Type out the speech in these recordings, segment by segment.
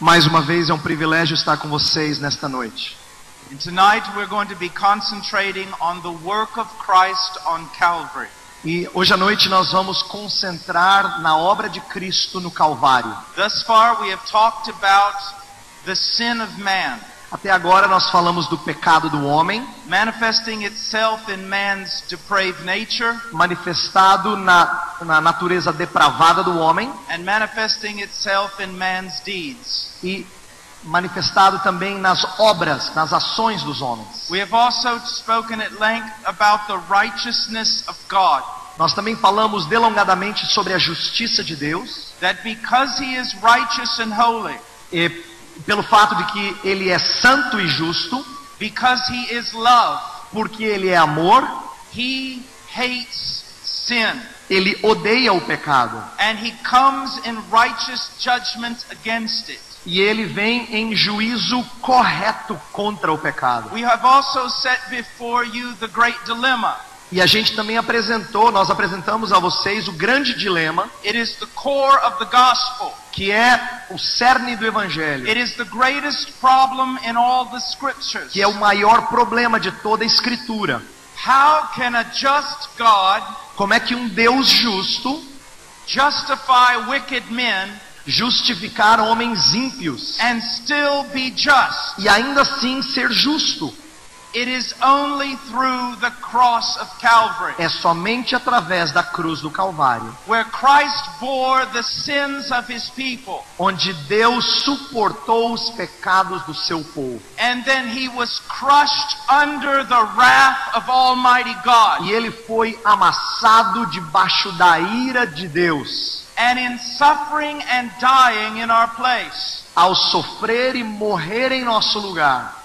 Mais uma vez é um privilégio estar com vocês nesta noite. And tonight we're going to be concentrating on the work of Christ on Calvary. E hoje à noite nós vamos concentrar na obra de Cristo no Calvário. Thus far, we have talked about the sin of man, Até agora nós falamos do pecado do homem, manifesting itself in man's depraved nature manifestado na, na natureza depravada do homem and manifesting itself in man's deeds. e manifestado também nas obras, nas ações dos homens. We have also spoken at length about the righteousness of God, Nós também falamos delongadamente sobre a justiça de Deus, that because he is righteous and holy, e pelo fato de que ele é santo e justo, because he is love, porque ele é amor, he hates sin. ele odeia o pecado. And he comes in righteous judgment against it. E ele vem em juízo correto contra o pecado. We have also set before you the great dilemma. E a gente também apresentou, nós apresentamos a vocês o grande dilema, It is the core of the gospel. que é o cerne do evangelho, It is the greatest problem in all the scriptures. que é o maior problema de toda a escritura. How can a just God Como é que um Deus justo justify wicked men justificar homens ímpios and still be just? e ainda assim ser justo? It is only through the cross of Calvary, É somente através da cruz do Calvário, where Christ bore the sins of his people. onde Deus suportou os pecados do seu povo. And then he was crushed under the wrath of Almighty God. E ele foi amassado debaixo da ira de Deus. And in suffering and dying in our place, Ao sofrer e morrer em nosso lugar,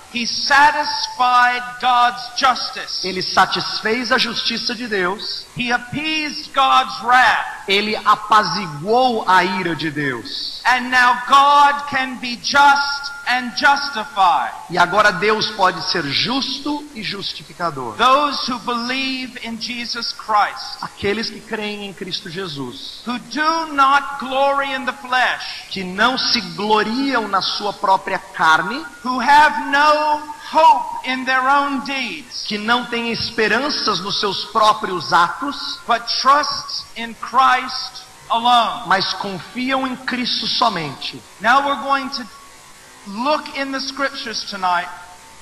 ele satisfez a justiça de Deus, He appeased God's wrath. ele apaziguou a ira de Deus. And now God can be just and justify E agora Deus pode ser justo e justificador. those who believe in Jesus Christ, Aqueles que creem em Cristo Jesus, who do not glory in the flesh, que não se gloriam na sua própria carne, who have no hope in their own deeds, que não têm esperanças nos seus próprios atos, but trust in Christ alone. mas confiam em Cristo somente. Now we're going to look in the scriptures tonight,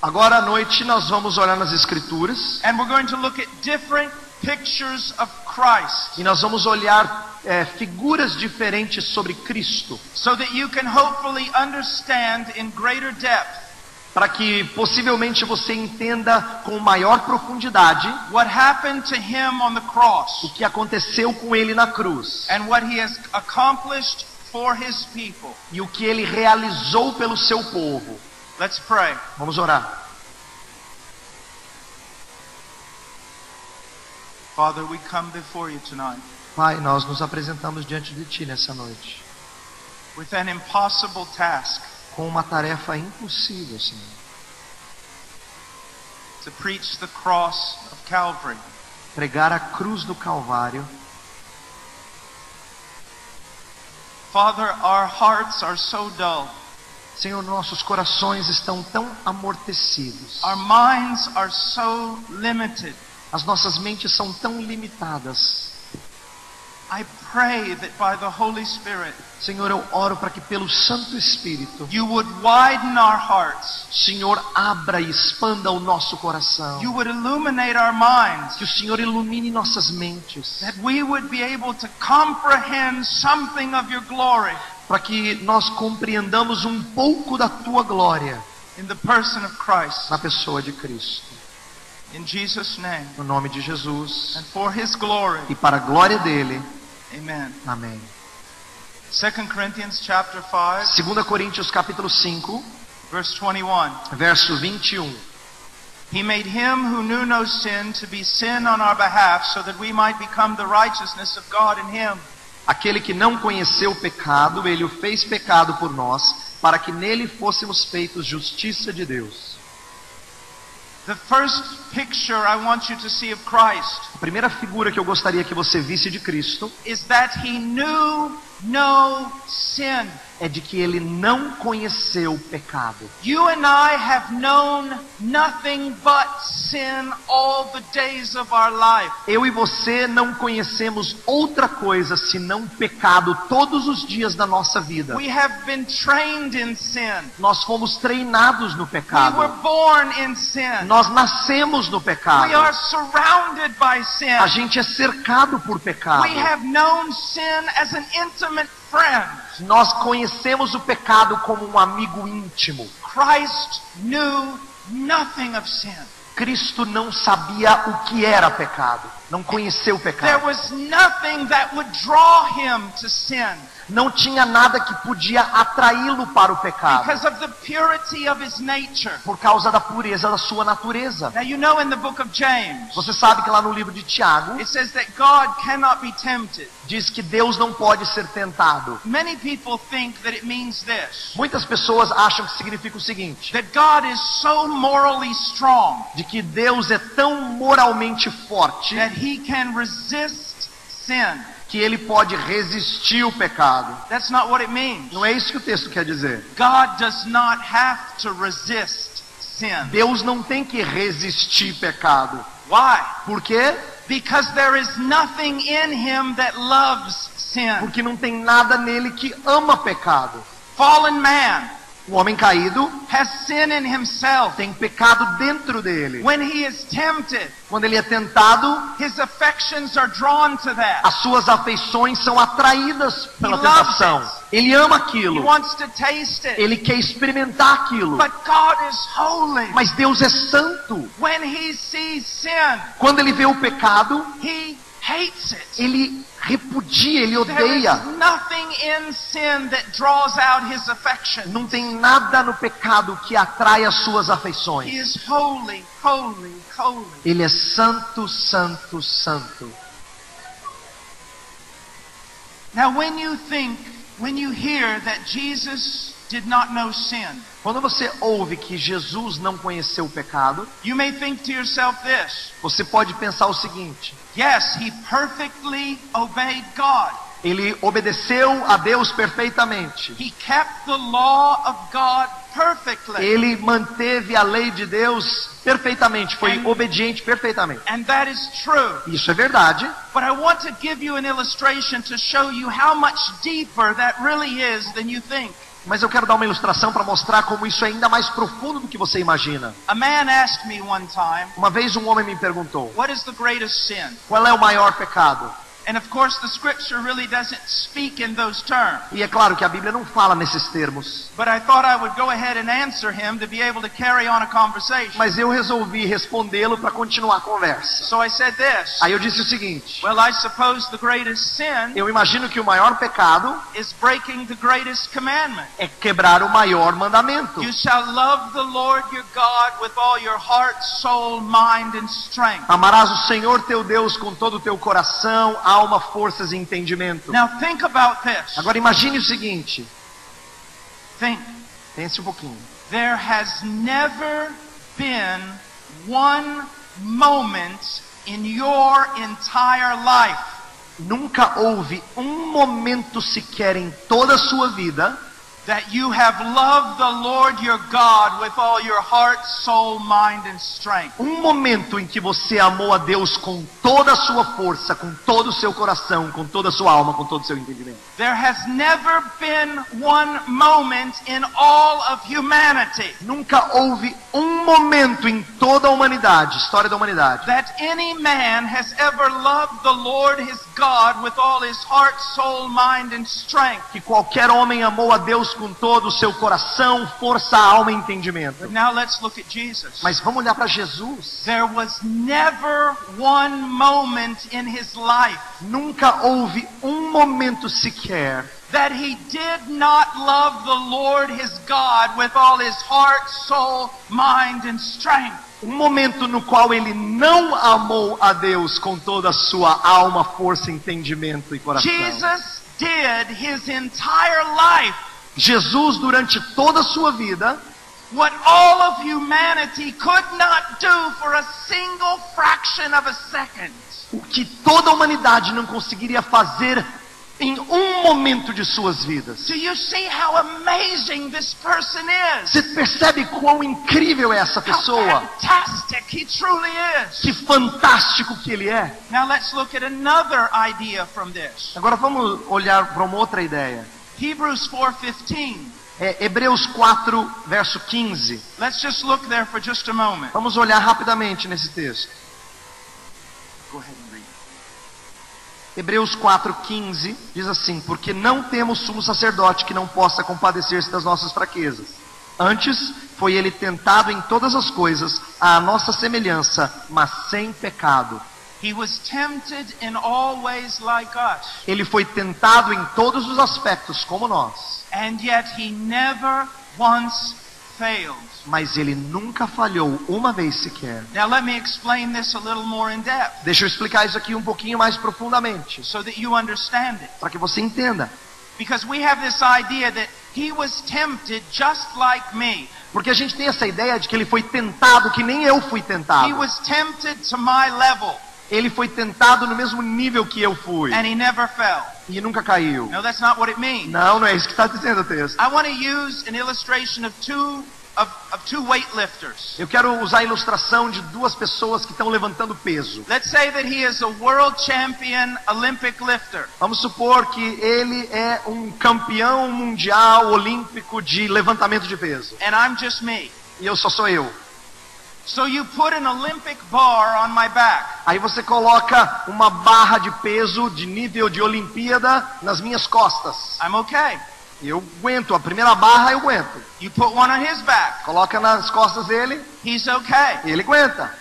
Agora à noite nós vamos olhar nas Escrituras and we're going to look at different pictures of Christ e nós vamos olhar é, figuras diferentes sobre Cristo, so that you can hopefully understand in greater depth para que possivelmente você entenda com maior profundidade what happened to him on the cross o que aconteceu com ele na cruz and what he has accomplished for his people. e o que ele realizou pelo seu povo. Let's pray. Vamos orar. Father, we come before you tonight Pai, nós nos apresentamos diante de Ti nessa noite with an impossible task com uma tarefa impossível, Senhor. to preach the cross of Calvary. Pregar a cruz do Calvário. Father, our hearts are so dull. Senhor, nossos corações estão tão amortecidos. Our minds are so limited. As nossas mentes são tão limitadas. I pray that by the Holy Spirit, Senhor, eu oro para que pelo Santo Espírito, you would widen our hearts, Senhor, abra e expanda o nosso coração. you would illuminate our minds, Que o Senhor ilumine nossas mentes. that we would be able to comprehend something of your glory Para que nós compreendamos um pouco da tua glória in the person of Christ. na pessoa de Cristo. In Jesus' name, No nome de Jesus. and for his glory. E para a glória dele. Amen. Amém. 2 Corinthians chapter 5, 2 Coríntios capítulo 5, verse 21. verso 21. He made him who knew no sin to be sin on our behalf so that we might become the righteousness of God in him. Aquele que não conheceu o pecado, ele o fez pecado por nós, para que nele fôssemos feitos justiça de Deus. The first picture I want you to see of Christ A primeira figura que eu gostaria que você visse de Cristo is that he knew no sin. É de que ele não conheceu o pecado. You and I have known nothing but sin all the days of our life. Eu e você não conhecemos outra coisa senão pecado todos os dias da nossa vida. We have been trained in sin. Nós fomos treinados no We were pecado. born in sin. Nós nascemos no We pecado. are surrounded by sin. A gente é cercado por pecado. We have known sin as an intimate friend. Nós conhecemos o pecado como um amigo íntimo. Christ knew nothing of sin. Cristo não sabia o que era pecado. Não conheceu o There pecado. was nothing that would draw him to sin Não tinha nada que podia atraí-lo para o pecado. because of the purity of his nature. Por causa da pureza da sua natureza. Now, you know in the book of James, Você sabe que lá no livro de Tiago it says that God cannot be tempted. diz que Deus não pode ser tentado. Many people think that it means this Muitas pessoas acham que significa o seguinte: that God is so morally strong de que Deus é tão moralmente forte that he can resist sin. Que ele pode resistir o pecado. That's not what it means. Não é isso que o texto quer dizer. God does not have to resist sin. Deus não tem que resistir pecado. Why? Por quê? Because there is nothing in him that loves sin. Porque não tem nada nele que ama pecado. Fallen man O homem caído has sin in himself. tem pecado dentro dele. When he is tempted, Quando ele é tentado, his affections are drawn to that. as suas afeições são atraídas pela He tentação. Ele ama He aquilo. wants to taste it. Ele quer experimentar aquilo. But God is holy. Mas Deus é santo. When he sees sin, Quando ele vê o pecado, he hates it. ele repudia, ele odeia. Não tem nada no pecado que atrai as suas afeições. is holy, holy, holy. Ele é santo, santo, santo. Now, when you think, when you hear that Jesus did not know sin, Quando você ouve que Jesus não conheceu o pecado, you may think to yourself this você pode pensar o seguinte: yes, he perfectly obeyed God. ele obedeceu a Deus perfeitamente. He kept the law of God perfectly. Ele manteve a lei de Deus perfeitamente, foi And- obediente perfeitamente. And that is true. Isso é verdade, But I want to give you an illustration to show you how much deeper that really is than you think. Mas eu quero dar uma ilustração para mostrar como isso é ainda mais profundo do que você imagina. A man asked me one time, Uma vez um homem me perguntou: What is the greatest sin? qual é o maior pecado? And of course, the scripture really doesn't speak in those terms. E é claro que a Bíblia não fala nesses termos, But I thought I would go ahead and answer him to be able to carry on a conversation. mas eu resolvi respondê-lo para continuar a conversa. So I said this Aí eu disse o seguinte: Well, I suppose the greatest sin eu imagino que o maior pecado is breaking the greatest commandment. é quebrar o maior mandamento. You shall love the Lord your God with all your heart, soul, mind, and strength. Amarás o Senhor teu Deus com todo o teu coração, alma, forças e entendimento. Now think about this. Agora imagine o seguinte, Think. pense um pouquinho. There has never been one moment in your entire life Nunca houve um momento sequer em toda a sua vida that you have loved the Lord your God with all your heart, soul, mind, and strength. um momento em que você amou a Deus com toda a sua força, com todo o seu coração, com toda a sua alma, com todo o seu entendimento. There has never been one moment in all of humanity Nunca houve um momento em toda a humanidade, história da humanidade, that any man has ever loved the Lord his God with all his heart, soul, mind, and strength. que qualquer homem amou a Deus com todo o seu coração, força, alma e entendimento. But now let's look at Jesus. Mas vamos olhar para Jesus. There was never one moment in his life Nunca houve um momento sequer that he did not love the Lord his God with all his heart, soul, mind, and strength. um momento no qual ele não amou a Deus com toda a sua alma, força, entendimento e coração. Jesus did his entire life Jesus, durante toda a sua vida, what all of humanity could not do for a single fraction of a second. O que toda a humanidade não conseguiria fazer em um momento de suas vidas. You see how amazing this person is? Você percebe quão incrível é essa How pessoa? fantastic he truly is. Que fantástico que ele é. Now let's look at another idea from this. Agora vamos olhar para uma outra ideia. Hebrews 4:15. É Hebreus 4, verso 15. Let's just look there for just a moment. Vamos olhar rapidamente nesse texto. Go ahead and read. Hebreus 4,15 diz assim: Porque não temos sumo sacerdote que não possa compadecer-se das nossas fraquezas. Antes foi ele tentado em todas as coisas, à nossa semelhança, mas sem pecado. He was tempted in all ways like us, Ele foi tentado em todos os aspectos, como nós, and yet he never once failed. mas ele nunca falhou uma vez sequer. Now let me explain this a little more in depth Deixa eu explicar isso aqui um pouquinho mais profundamente, so that you understand it. para que você entenda. Because we have this idea that he was tempted just like me. Porque a gente tem essa ideia de que ele foi tentado que nem eu fui He tentado. was tempted to my level, Ele foi tentado no mesmo nível que eu fui and he never fell. e nunca caiu. No, that's not what it means. Não, não é isso que está dizendo o texto. I want to use an illustration of two of, of two weightlifters. Eu quero usar a ilustração de duas pessoas que estão levantando peso. Let's say that he is a world champion Olympic lifter. Vamos supor que ele é um campeão mundial olímpico de levantamento de peso. and I'm just me. E eu só sou eu. So you put an Olympic bar on my back. Aí você coloca uma barra de peso de nível de Olimpíada nas minhas costas. I'm okay. Eu aguento, a primeira barra eu aguento. You put one on his back. Coloca nas costas dele, He's okay. ele aguenta.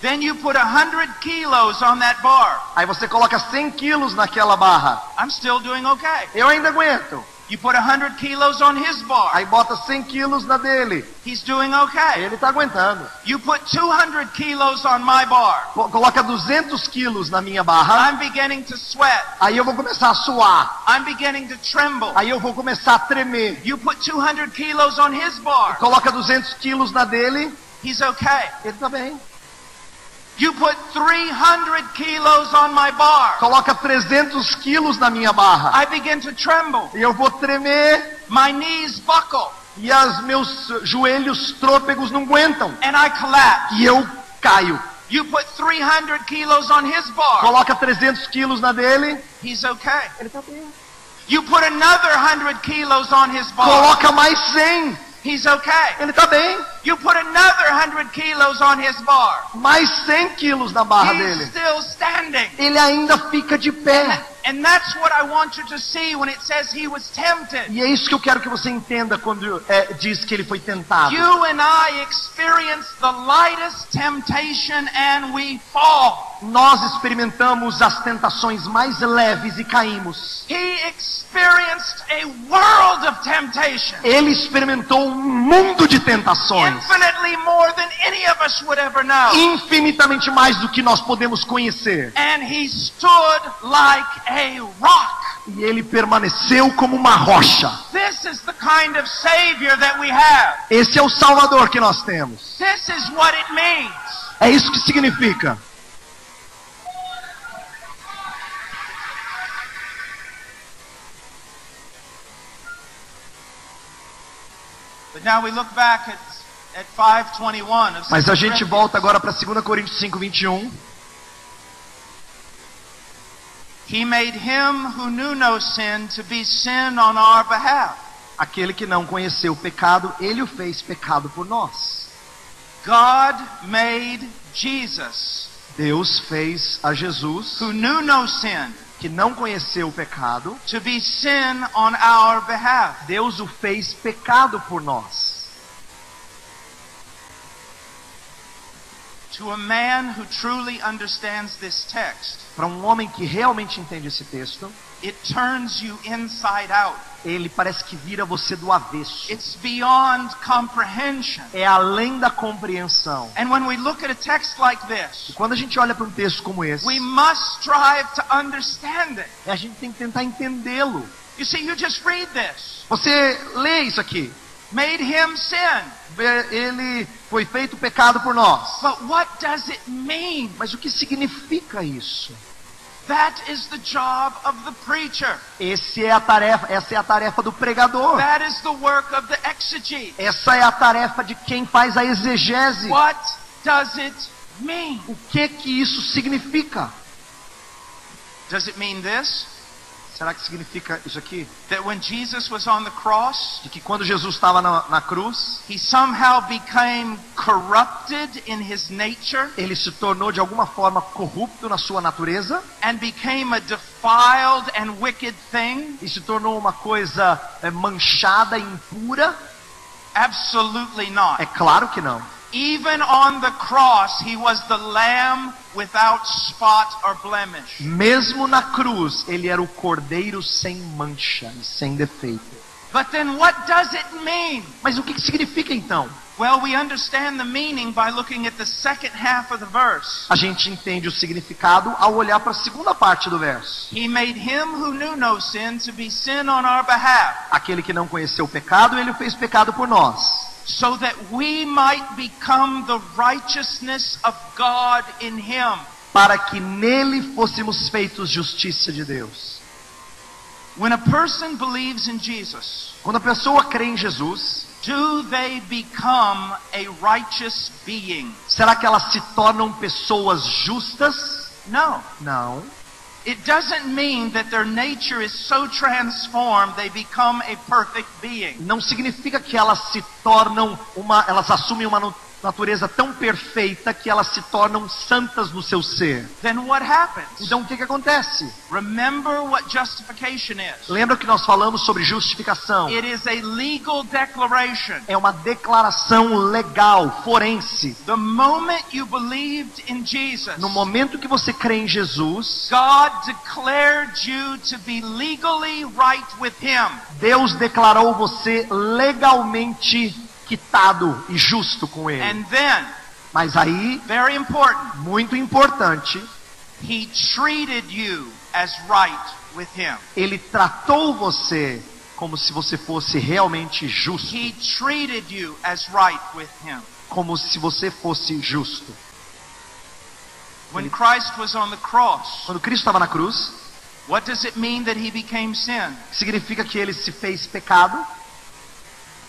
Then you put a hundred kilos on that bar. Aí você coloca 100 quilos naquela barra. I'm still doing okay. Eu ainda aguento. You put a hundred kilos on his bar. Aí bota 100 quilos na dele. He's doing okay. Ele está aguentando. You put 200 kilos on my bar. Co- Coloca 200 quilos na minha barra. I'm beginning to sweat. Aí eu vou começar a suar. I'm beginning to tremble. Aí eu vou começar a tremer. You put 200 kilos on his bar. Coloca 200 quilos na dele. He's okay. Ele tá bem. You put 300 kilos on my bar. Coloca 300 quilos na minha barra. I begin to tremble. E eu vou tremer. My knees buckle E os meus joelhos trôpegos não aguentam. and I collapse. E eu caio. You put 300 kilos on his bar. Coloca 300 quilos na dele. He's okay. Ele tá bem. You put another 100 kilos on his bar. Coloca mais 100. He's okay. Ele tá bem. You put another 100 kilos on his bar. Mais 100 quilos na barra He's dele. still standing. Ele ainda fica de pé. And that's what I want you to see when it says he was tempted. E é isso que eu quero que você entenda quando é, diz que ele foi tentado. You and I experience the lightest temptation and we fall. Nós experimentamos as tentações mais leves e caímos. He experienced a world of temptation. Ele experimentou um mundo de tentações. Infinitely more than any of us would ever know. Infinitamente mais do que nós podemos conhecer. And he stood like a rock. E ele permaneceu como uma rocha. This is the kind of Savior that we have. Esse é o Salvador que nós temos. This is what it means. É isso que significa. But now we look back at, at 521 of Mas a 2 gente volta agora para 2 Coríntios 5, 21. He made him who knew no sin to be sin on our behalf. Aquele que não conheceu o pecado, ele o fez pecado por nós. God made Jesus, Deus fez a Jesus, who knew no sin, que não conheceu o pecado, to be sin on our behalf. Deus o fez pecado por nós. To a man who truly understands this text, Para um homem que realmente entende esse texto, it turns you inside out. ele parece que vira você do avesso. It's beyond comprehension. É além da compreensão. And when we look at a text like E this, quando a gente olha para um texto como esse, we must strive to understand it. a gente tem que tentar entendê-lo. You see, you just read this. Você lê isso aqui. made him sin. Ele foi feito pecado por nós. But what does it mean? Mas o que significa isso? That is the job of the preacher. Esse é a tarefa, essa é a tarefa do pregador. That is the work of the exegete. Essa é a tarefa de quem faz a exegese. What does it mean? O que que isso significa? Does it mean this? Será que significa isso aqui? That when Jesus was on the cross, De que quando Jesus estava na, na cruz, he somehow became corrupted in his nature ele se tornou de alguma forma corrupto na sua natureza and became a defiled and wicked thing? e se tornou uma coisa é, manchada e impura? Absolutely not. É claro que não. Even on the cross, he was the lamb without spot or blemish. Mesmo na cruz, ele era o cordeiro sem mancha e sem defeito. But then what does it mean? Mas o que que significa então? Well, we understand the meaning by looking at the second half of the verse. A gente entende o significado ao olhar para a segunda parte do verso. He made him who knew no sin to be sin on our behalf, Aquele que não conheceu o pecado, ele o fez pecado por nós, so that we might become the righteousness of God in him. para que nele fôssemos feitos justiça de Deus. When a person believes in Jesus, Quando a pessoa crê em Jesus, do they become a righteous being? será que elas se tornam pessoas justas? No. Não. It doesn't mean that their nature is so transformed they become a perfect being. Não significa que elas se tornam uma, elas assumem uma natureza tão perfeita que elas se tornam santas no seu ser. Then what happens? Então o que que acontece? Remember what justification is. Lembra que nós falamos sobre justificação? It is a legal declaration. É uma declaração legal, forense. The moment you believed in Jesus, No momento que você crê em Jesus, God declared you to be legally right with Him. Deus declarou você legalmente quitado e justo com Ele. And then, Mas aí, important, muito importante, He treated you as right with Him. Ele tratou você como se você fosse realmente justo, He treated you as right with Him. como se você fosse justo. When Christ was on the cross, Quando Cristo estava na cruz, what does it mean that He became sin? significa que ele se fez pecado.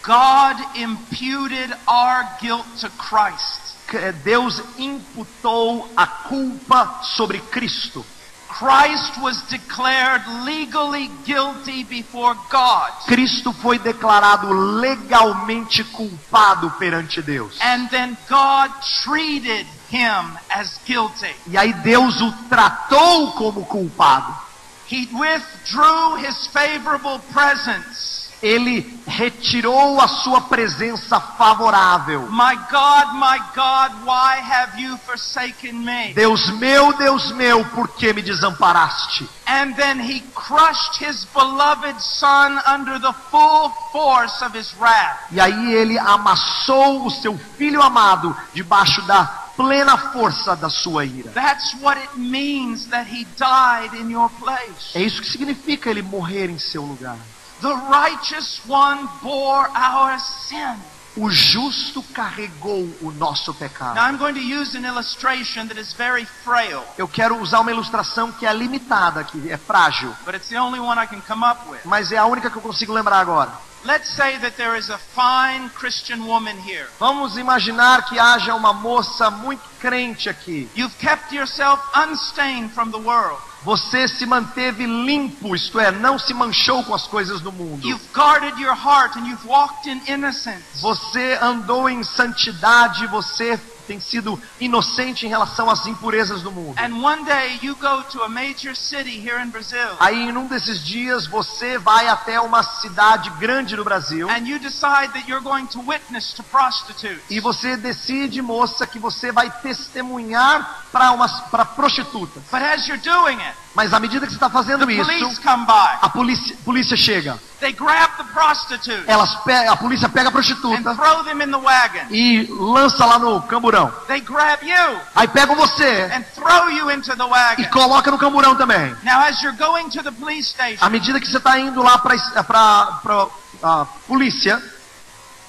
God imputed our guilt to Christ. Deus imputou a culpa sobre Cristo. Christ was declared legally guilty before God. Cristo foi declarado legalmente culpado perante Deus. And then God treated him as guilty. E aí Deus o tratou como culpado. He withdrew his favorable presence. Ele retirou a sua presença favorável. My God, my God, why have you forsaken me? Deus meu, Deus meu, por que me desamparaste? And then he crushed his beloved son under the full force of his wrath. E aí ele amassou o seu filho amado debaixo da plena força da sua ira. That's what it means that he died in your place. É isso que significa ele morrer em seu lugar. The righteous one bore our sin. O justo carregou o nosso pecado. Now I'm going to use an illustration that is very frail, Eu quero usar uma ilustração que é limitada, que é frágil, but it's the only one I can come up with. mas é a única que eu consigo lembrar agora. Let's say that there is a fine Christian woman here. Vamos imaginar que haja uma moça muito crente aqui. You've kept yourself unstained from the world. Você se manteve limpo, isto é, não se manchou com as coisas do mundo. You've guarded your heart and you've walked in innocence. Você andou em santidade, você tem sido inocente em relação às impurezas do mundo. And one day you go to a major city here in Brazil Aí, em um desses dias, você vai até uma cidade grande no Brasil and you decide that you're going to witness to prostitutes. e você decide, moça, que você vai testemunhar para umas para prostitutas. But as you're doing it, Mas à medida que você está fazendo the police isso, a polícia, polícia chega. They grab Elas pe- a polícia pega a prostituta e lança lá no camburão. They grab you Aí pegam você and throw you into the e wagon. coloca no camburão também. Now, as you're going to the police À station, medida que você está indo lá para a polícia,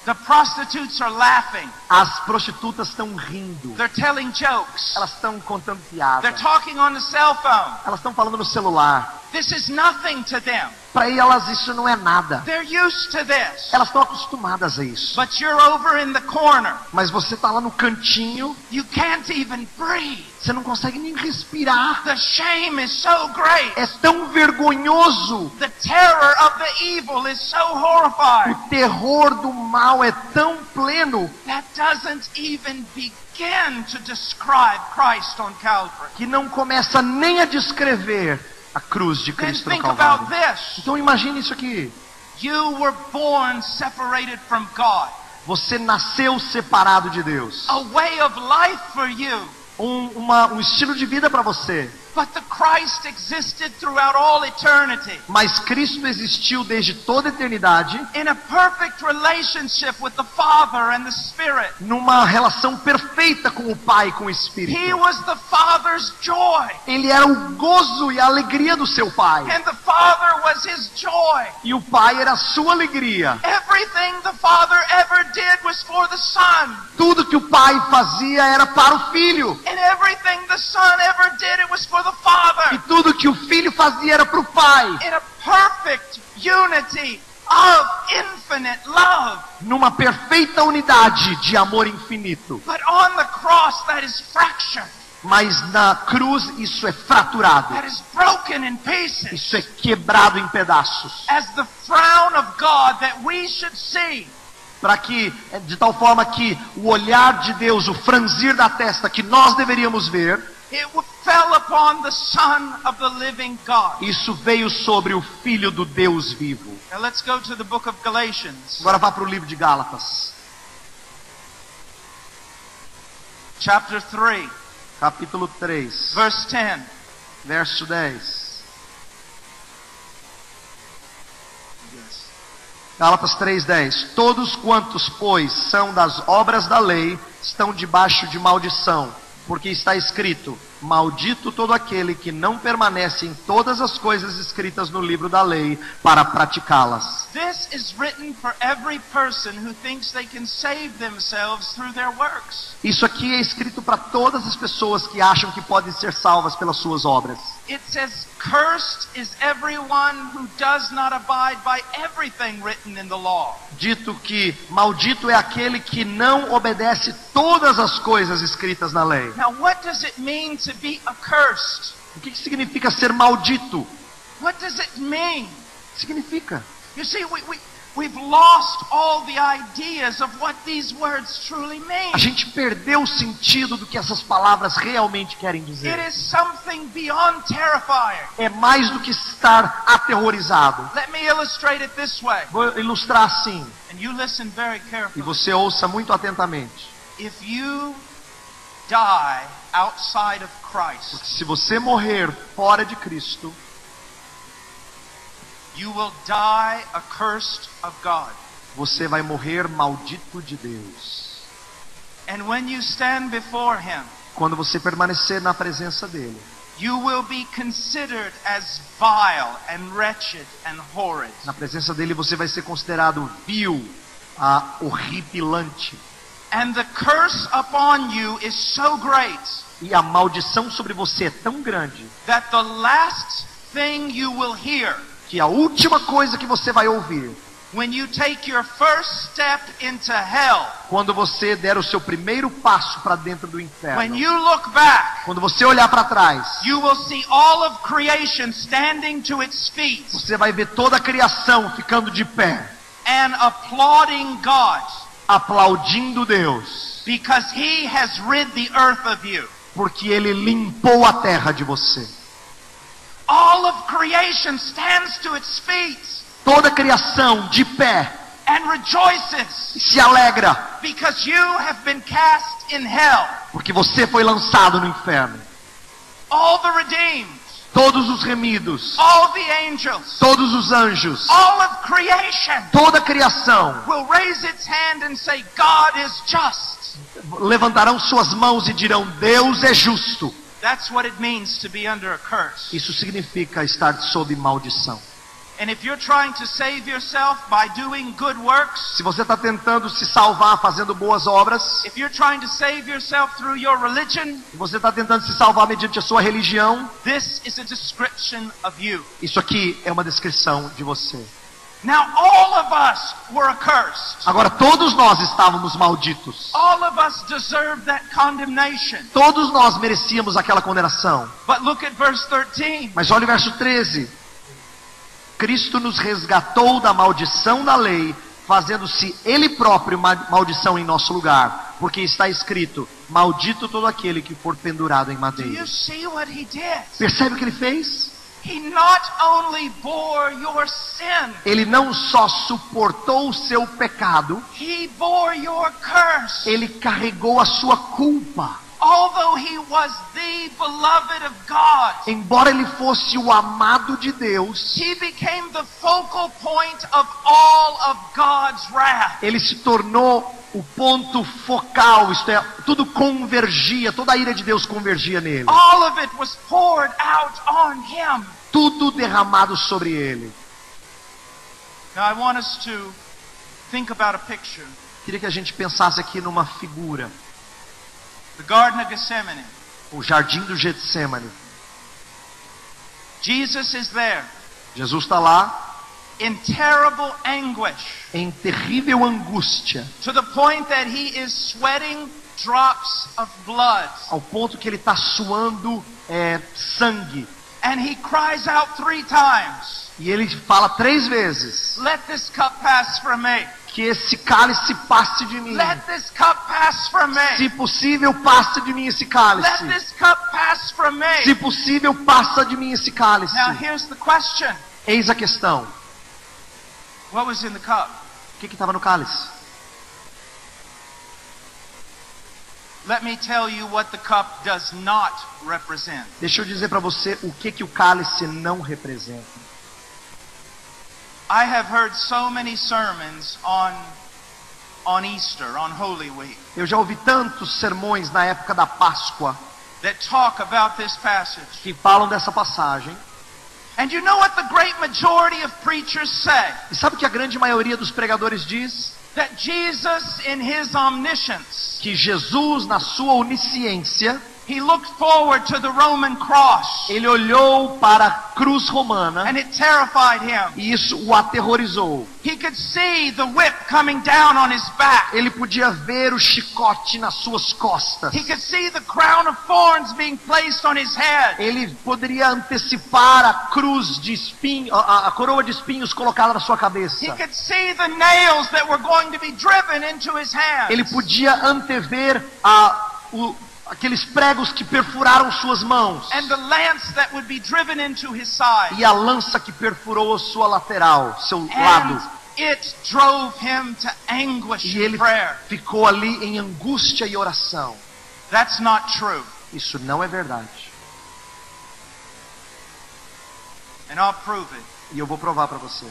The prostitutes are laughing. As prostitutas estão rindo. They're telling jokes. Elas estão contando They're piada. talking on the cell phone. Elas estão falando no celular. This is nothing to them. Para elas isso não é nada. They're used to this. Elas estão acostumadas a isso. But you're over in the corner. Mas você está lá no cantinho, You can't even breathe. você não consegue nem respirar. The shame is so great. É tão vergonhoso. The terror of the evil is so horrifying. O terror do mal é tão pleno That doesn't even begin to describe Christ on Calvary. que não começa nem a descrever a cruz de Cristo no Calvário. Então imagine isso aqui. Você nasceu separado de Deus. Um, uma- um estilo de vida para você. But the Christ existed throughout all eternity Mas Cristo existiu desde toda a eternidade in a perfect relationship with the Father and the Spirit. numa relação perfeita com o Pai e com o He Espírito. was the Father's joy, Ele era o gozo e a alegria do seu Pai. and the Father was his joy. E o Pai era a sua alegria. Everything the Father ever did was for the Son, Tudo que o Pai fazia era para o Filho. and everything the Son ever did, it was for the E Father. tudo que o Filho fazia era para o Pai. In a perfect unity of infinite love. Numa perfeita unidade de amor infinito. But on the cross, that is fractured, Mas na cruz isso é fraturado. that is broken in pieces. Isso é quebrado em pedaços. as the frown of God that we should see. Para que, é, de tal forma que o olhar de Deus, o franzir da testa que nós deveríamos ver, Isso veio sobre o Filho do Deus vivo. Now let's go to the book of Galatians, Agora vá para o livro de Gálatas, chapter 3, capítulo 3, verse 10. verso 10. Gálatas 3:10. Todos quantos, pois, são das obras da lei, estão debaixo de maldição, porque está escrito: Maldito todo aquele que não permanece em todas as coisas escritas no livro da lei para praticá-las. This is written for every person who thinks they can save themselves through their works. Isso aqui é escrito para todas as pessoas que acham que podem ser salvas pelas suas obras. It says, Cursed is everyone who does not abide by everything written in the law. Dito que maldito é aquele que não obedece todas as coisas escritas na lei. Now, what does it mean to be accursed? O que que significa ser maldito? What does it mean? Significa You see, we, we, we've lost all the ideas of what these words truly mean. A gente perdeu o sentido do que essas palavras realmente querem It dizer. is something beyond terrifying. É mais do que estar aterrorizado. Let me illustrate it this way, Vou ilustrar assim, and you listen very e carefully. você ouça muito atentamente. If you die outside of Christ, Se você morrer fora de Cristo, you will die accursed of God. você vai morrer maldito de Deus. And when you stand before Him, Quando você permanecer na presença dele, you will be considered as vile and wretched and horrid. na presença dele você vai ser considerado vil, ah, horripilante. And the curse upon you is so great E a maldição sobre você é tão grande that the last thing you will hear que a última coisa que você vai ouvir when you take your first step into hell, quando você der o seu primeiro passo para dentro do when inferno, you look back, quando você olhar para trás, you will see all of creation standing to its feet você vai ver toda a criação ficando de pé, and applauding God aplaudindo Deus, because He has rid the earth of you. porque ele limpou a terra de você. All of creation stands to its feet Toda a criação de pé and rejoices se alegra, because you have been cast in hell. porque você foi lançado no inferno. All the redeemed, Todos os remidos, all the angels, todos os anjos, all of creation toda a criação will raise its hand and say, God is just. levantarão suas mãos e dirão: Deus é justo. That's what it means to be under a curse. Isso significa estar sob maldição. Se você está tentando se salvar fazendo boas obras, if you're trying to save yourself through your religion, se você está tentando se salvar mediante a sua religião, this is a description of you. isso aqui é uma descrição de você. Now, all of us were accursed. Agora, todos nós estávamos malditos. All of us deserve that condemnation. Todos nós merecíamos aquela condenação. But look at verse 13. Mas olha o verso 13. Cristo nos resgatou da maldição da lei, fazendo-se Ele próprio ma- maldição em nosso lugar. Porque está escrito: Maldito todo aquele que for pendurado em madeira. Percebe o que ele fez? Ele não só suportou o seu pecado, ele carregou a sua culpa. Although he was the beloved of God, Embora ele fosse o amado de Deus, he became the focal point of all of God's wrath. ele se tornou o ponto focal, isto é, tudo convergia, toda a ira de Deus convergia nele. All of it was poured out on him. Tudo derramado sobre ele. Now I want us to think about a picture. Queria que a gente pensasse aqui numa figura, The Garden of Gethsemane. o jardim do Getsemane. Jesus is there Jesus está lá in terrible anguish em terrível angústia, to the point that he is sweating drops of blood. ao ponto que ele está suando é, sangue. And he cries out three times, E ele fala três vezes: Let this cup pass from me. Que esse cálice passe de mim. Let this cup pass from Se me. possível, passe de mim esse Let cálice. this cup pass from Se me. possível, passa de mim esse cálice. Now here's the question. Eis a questão: What was in the cup? o que estava no cálice? Let me tell you what the cup does not represent. Deixa eu dizer para você o que, que o cálice não representa. I have heard so many sermons on on Easter, on Holy Week, Eu já ouvi tantos sermões na época da Páscoa that talk about this passage. que falam dessa passagem. And you know what the great majority of preachers say? E sabe o que a grande maioria dos pregadores diz? That Jesus, in his omniscience, Que Jesus, na sua onisciência, he looked forward to the Roman cross, ele olhou para a cruz romana and it terrified him. e isso o aterrorizou. He could see the whip coming down on his back. Ele podia ver o chicote nas suas costas. He could see the crown of thorns being placed on his head. Ele poderia antecipar a cruz de espinhos, a, a coroa de espinhos colocada na sua cabeça. He could see the nails that were going to be driven into his hands. Ele podia antever a, o, aqueles pregos que perfuraram suas mãos and the lance that would be driven into his side. e a lança que perfurou a sua lateral, seu lado. It drove him to anguish E ele prayer. ficou ali em angústia e oração. That's not true. Isso não é verdade. And I'll prove it. E eu vou provar para você.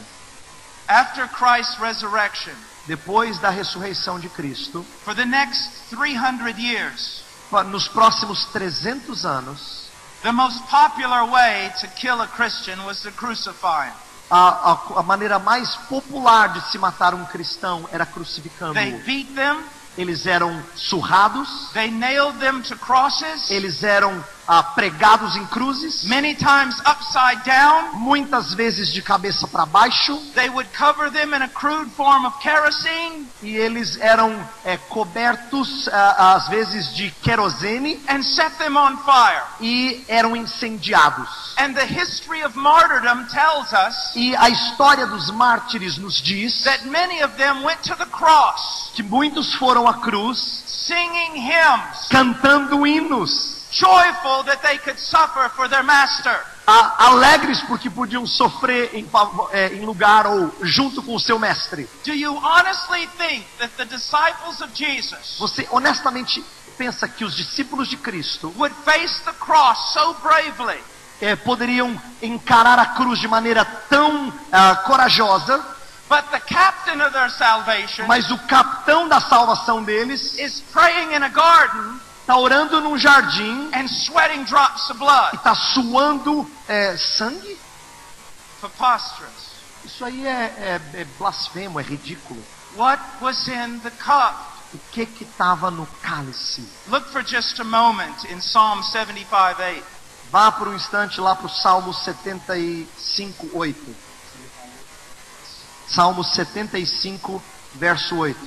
After Christ's resurrection, Depois da ressurreição de Cristo, for the next 300 years, nos próximos 300 anos, the most popular way to kill a Christian was to crucify him. a, a- a maneira mais popular de se matar um cristão era They crucificando-o. beat them, Eles eram surrados, they nailed them to crosses, eles eram ah, pregados em cruzes, many times upside down. muitas vezes de cabeça para baixo, They would cover them in a crude form of kerosene e eles eram é, cobertos ah, às vezes de querosene and set them on fire. e eram incendiados. And the history of martyrdom tells us E a história dos mártires nos diz that many of them went to the cross que muitos foram à cruz singing hymns, cantando hinos, joyful that they could suffer for their master. a- alegres porque podiam sofrer em, é, em lugar ou junto com o seu mestre. Do you honestly think that the disciples of Jesus Você honestamente pensa que os discípulos de Cristo would face the cross so bravely é, poderiam encarar a cruz de maneira tão ah, corajosa, But the captain of their salvation mas o capitão da salvação deles is praying in a garden está orando num jardim and sweating drops of e blood. está suando é, sangue? Preposterous. Isso aí é, é, é blasfemo, é ridículo. What was in the cup? O que que estava no cálice? Look for just a moment in Psalm 75 8. Vá por um instante lá para o Salmo 75, 8. Salmo 75, verso 8.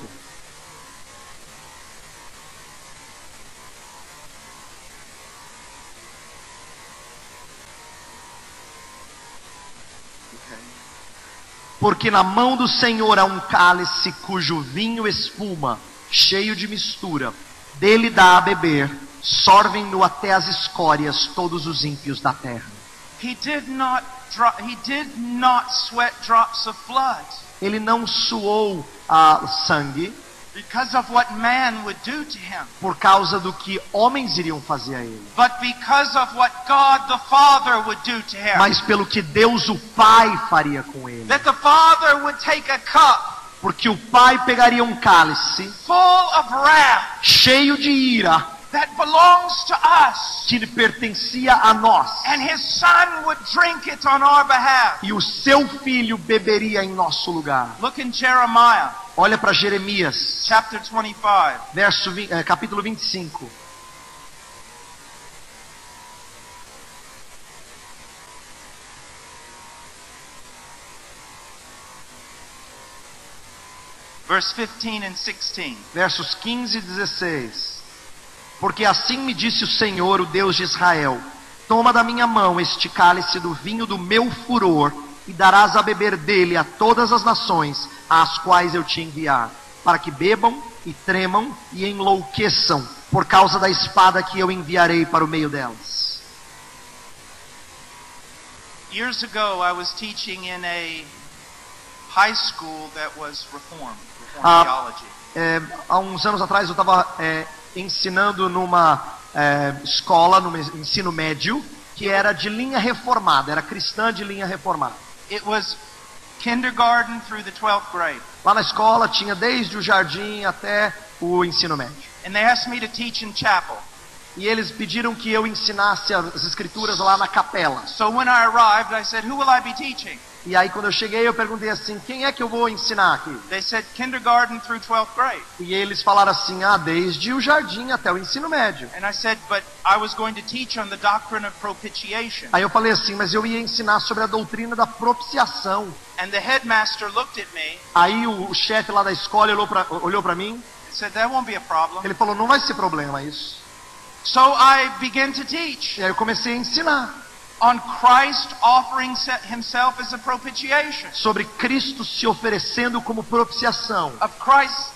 Porque na mão do Senhor há um cálice cujo vinho espuma, cheio de mistura. Dele dá a beber, sorvem-no até as escórias todos os ímpios da terra. Ele não suou ah, sangue because of what man would do to him, por causa do que homens iriam fazer a ele, but because of what God the Father would do to him. mas pelo que Deus o Pai faria com ele. that the Father would take a cup Porque o Pai pegaria um cálice full of wrath cheio de ira that belongs to us, que pertencia a nós, and his Son would drink it on our behalf. e o seu filho beberia em nosso lugar. Look in Jeremiah Olha para Jeremias, chapter 25. verso, eh, capítulo 25. Verse 15 and 16. versos 15 e 16. Porque assim me disse o Senhor, o Deus de Israel: Toma da minha mão este cálice do vinho do meu furor, e darás a beber dele a todas as nações às quais eu te enviar, para que bebam e tremam e enlouqueçam por causa da espada que eu enviarei para o meio delas. Years ago, I was teaching in a high school that was Reformed, Reformed Ah. É, há uns anos atrás eu estava ensinando numa é, escola, no ensino médio, que era de linha reformada, era cristã de linha reformada. It was kindergarten through the 12th grade. Lá na escola tinha desde o jardim até o ensino médio. And they asked me to teach in chapel. E eles pediram que eu ensinasse as escrituras lá na capela. So when I arrived, I said, Who will I be teaching? E aí quando eu cheguei eu perguntei assim, quem é que eu vou ensinar aqui? They said, Kindergarten through 12th grade. E eles falaram assim, ah, desde o jardim até o ensino médio. And I said, But I was going to teach on the doctrine of propitiation. Aí eu falei assim, mas eu ia ensinar sobre a doutrina da propiciação. And the headmaster looked at me Aí o, chefe lá da escola olhou para mim, said, That won't be a problem. ele falou, não vai ser problema isso. So I began to teach E aí eu comecei a ensinar on Christ offering se- himself as a propitiation, sobre Cristo se oferecendo como propiciação. of Christ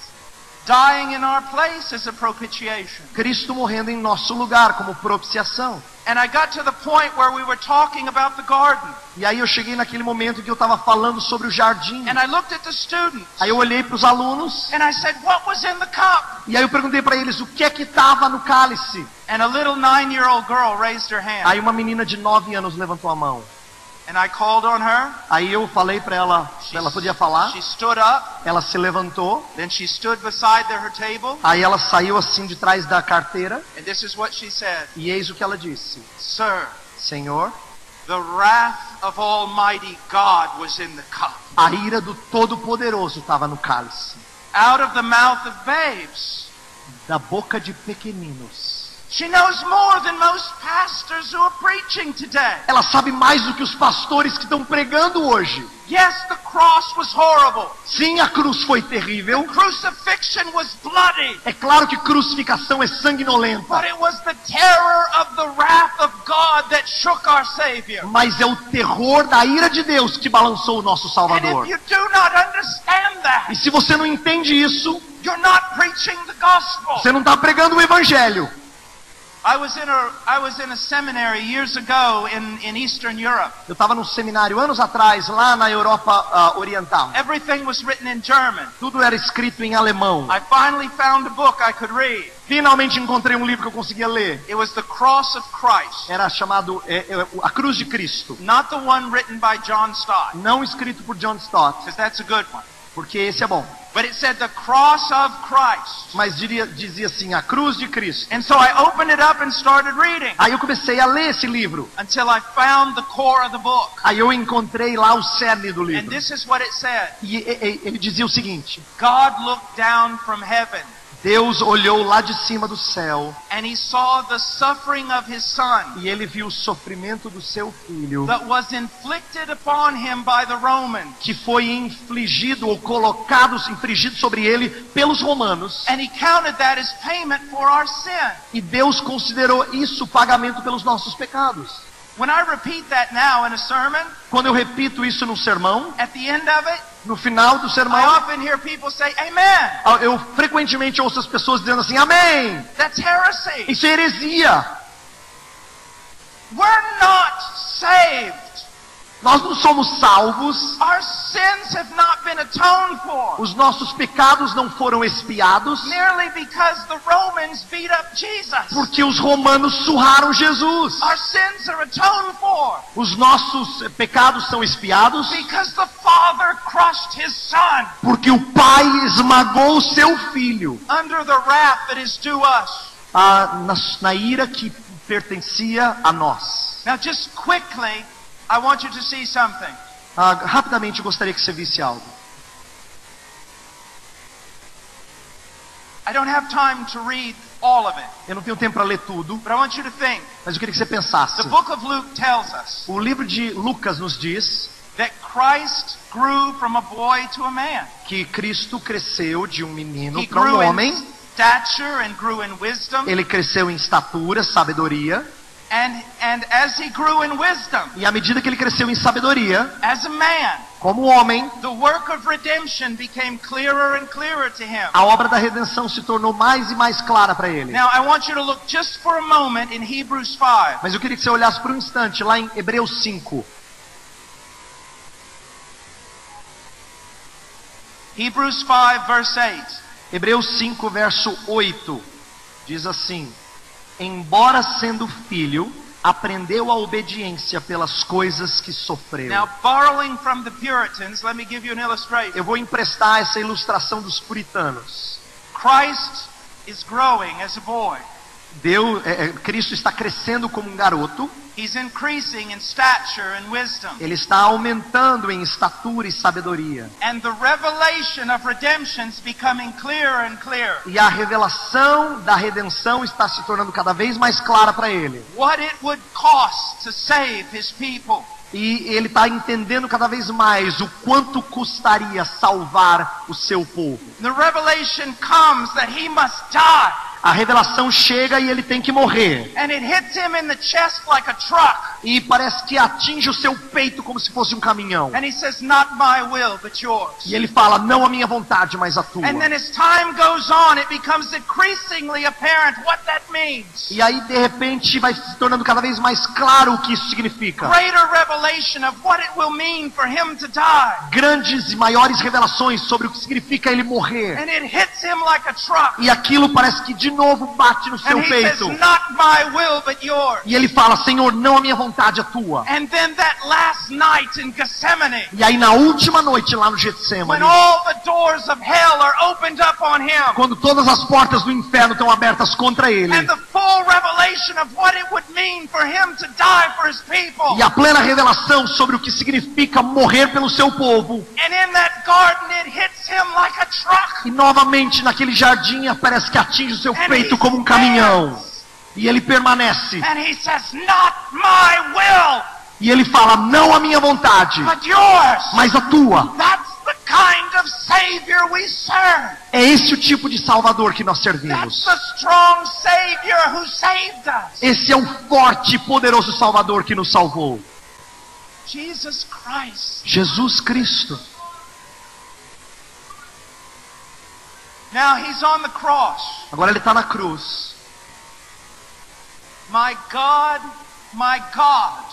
dying in our place as a propitiation. Cristo morrendo em nosso lugar como propiciação. And I got to the point where we were talking about the garden. E aí eu cheguei naquele momento que eu estava falando sobre o jardim. And I looked at the students. Aí eu olhei para os alunos And I said, What was in the cup? e aí eu perguntei para eles o que é que estava no cálice. And a little nine year old girl raised her hand. Aí uma menina de 9 anos levantou a mão. Aí eu falei para ela, ela podia falar. She stood up. Ela se levantou. Then she stood beside the- her table. Aí ela saiu assim de trás da carteira And this is what she said e eis o que ela disse: Sir, Senhor, the wrath of Almighty God was in the cup. a ira do Todo-Poderoso estava no cálice, Out of the mouth of babes. da boca de pequeninos. She knows more than most pastors who are preaching today. Ela sabe mais do que os pastores que estão pregando hoje. Yes, the cross was horrible. Sim, a cruz foi terrível. Crucifixion was bloody. É claro que crucificação é sanguinolenta. But it was the terror of the wrath of God that shook our Savior. Mas é o terror da ira de Deus que balançou o nosso And Salvador. if you do not understand E that, se você não entende isso, you're not preaching the gospel. você não está pregando o Evangelho. Eu estava num seminário anos atrás, lá na Europa ah, Oriental. Everything was written in German. Tudo era escrito em alemão. I finally found a book I could read. Finalmente encontrei um livro que eu conseguia ler. It was The Cross of Christ, Era chamado é, é, A Cruz de Cristo. not the one written by John Stott, Não escrito por John Stott, because that's a good one. porque esse é bom. But it said the cross of Christ. Mas diria, dizia assim, a cruz de Cristo. And so I opened it up and started reading Aí eu comecei a ler esse livro. until I found the core of the book. Aí eu encontrei lá o cerne do And livro. this is what it said. E e- e- ele dizia o seguinte: God looked down from heaven Deus olhou lá de cima do céu and he saw the suffering of his son e ele viu o sofrimento do seu filho, that was inflicted upon him by the Romans. que foi infligido ou colocado, infligido sobre ele pelos romanos. And he counted that as payment for our sin. E Deus considerou isso pagamento pelos nossos pecados. When I repeat that now in a sermon, Quando eu repito isso num sermão, at the end of it, no final do I sermão, often hear people say, Amen. eu frequentemente ouço as pessoas dizendo assim: Amém! That's heresy. Isso é heresia. We're not saved. Nós não somos salvos. Our sins have not been atoned for. Os nossos pecados não foram expiados Merely because the Romans beat up Jesus. porque os romanos surraram Jesus. Our sins are atoned for Os nossos pecados são expiados because the Father crushed his Son porque o Pai esmagou o seu filho under the wrath that is due us. ah, na, na ira que pertencia a nós. Now, just quickly, I want you to see something. Ah, rapidamente eu gostaria que você visse algo. I don't have time to read all of it, Eu não tenho tempo para ler tudo, but I want you to think. mas eu queria que você pensasse. The book of Luke tells us O livro de Lucas nos diz that Christ grew from a boy to a man. que Cristo cresceu de um menino para um homem. in stature and grew in wisdom. Ele cresceu em estatura, sabedoria. And, and as he grew in wisdom, E à medida que ele cresceu em sabedoria, as a man, como homem, the work of redemption became clearer and clearer to him. a obra da redenção se tornou mais e mais clara para ele. Now, I want you to look just for a moment in Hebrews 5. Mas eu queria que você olhasse por um instante lá em Hebreus 5. Hebrews 5, verse 8. Hebreus 5, verso 8. Diz assim: Embora sendo filho, aprendeu a obediência pelas coisas que sofreu. Now, borrowing from the Puritans, let me give you an illustration. Eu vou emprestar essa ilustração dos puritanos. Christ is growing as a boy. Deus, é, é, Cristo está crescendo como um garoto, He's increasing in stature and wisdom. ele está aumentando em estatura e sabedoria. And the revelation of redemption is becoming clearer and clearer. E a revelação da redenção está se tornando cada vez mais clara para ele. E ele está entendendo cada vez mais o quanto custaria salvar o seu povo. The revelation comes that he must die. A revelação chega e ele tem que morrer. And it hits him in the chest like a truck. E parece que atinge o seu peito como se fosse um caminhão. And he says, Not my will, but yours. E ele fala: Não a minha vontade, mas a tua. And then as time goes on, it becomes increasingly apparent what that means. E aí, de repente, vai se tornando cada vez mais claro o que isso significa. Grandes e maiores revelações sobre o que significa ele morrer. And it hits him like a truck. E aquilo parece que de novo bate no seu peito. Will. E ele fala: Senhor, não a minha vontade, a tua. E aí, na última noite lá no Getsemane, quando todas as portas do inferno estão abertas contra ele, e a plena revelação sobre o que significa morrer pelo seu povo, garden like e novamente naquele jardim parece que atinge o seu He como um caminhão. E ele permanece. Says, E ele fala: Não a minha vontade, mas a tua. Kind of. É esse o tipo de Salvador que nós servimos. Esse é o forte e poderoso Salvador que nos salvou. Jesus Christ. Jesus Cristo. Now he's on the cross. Agora ele está na cruz. My God, my God,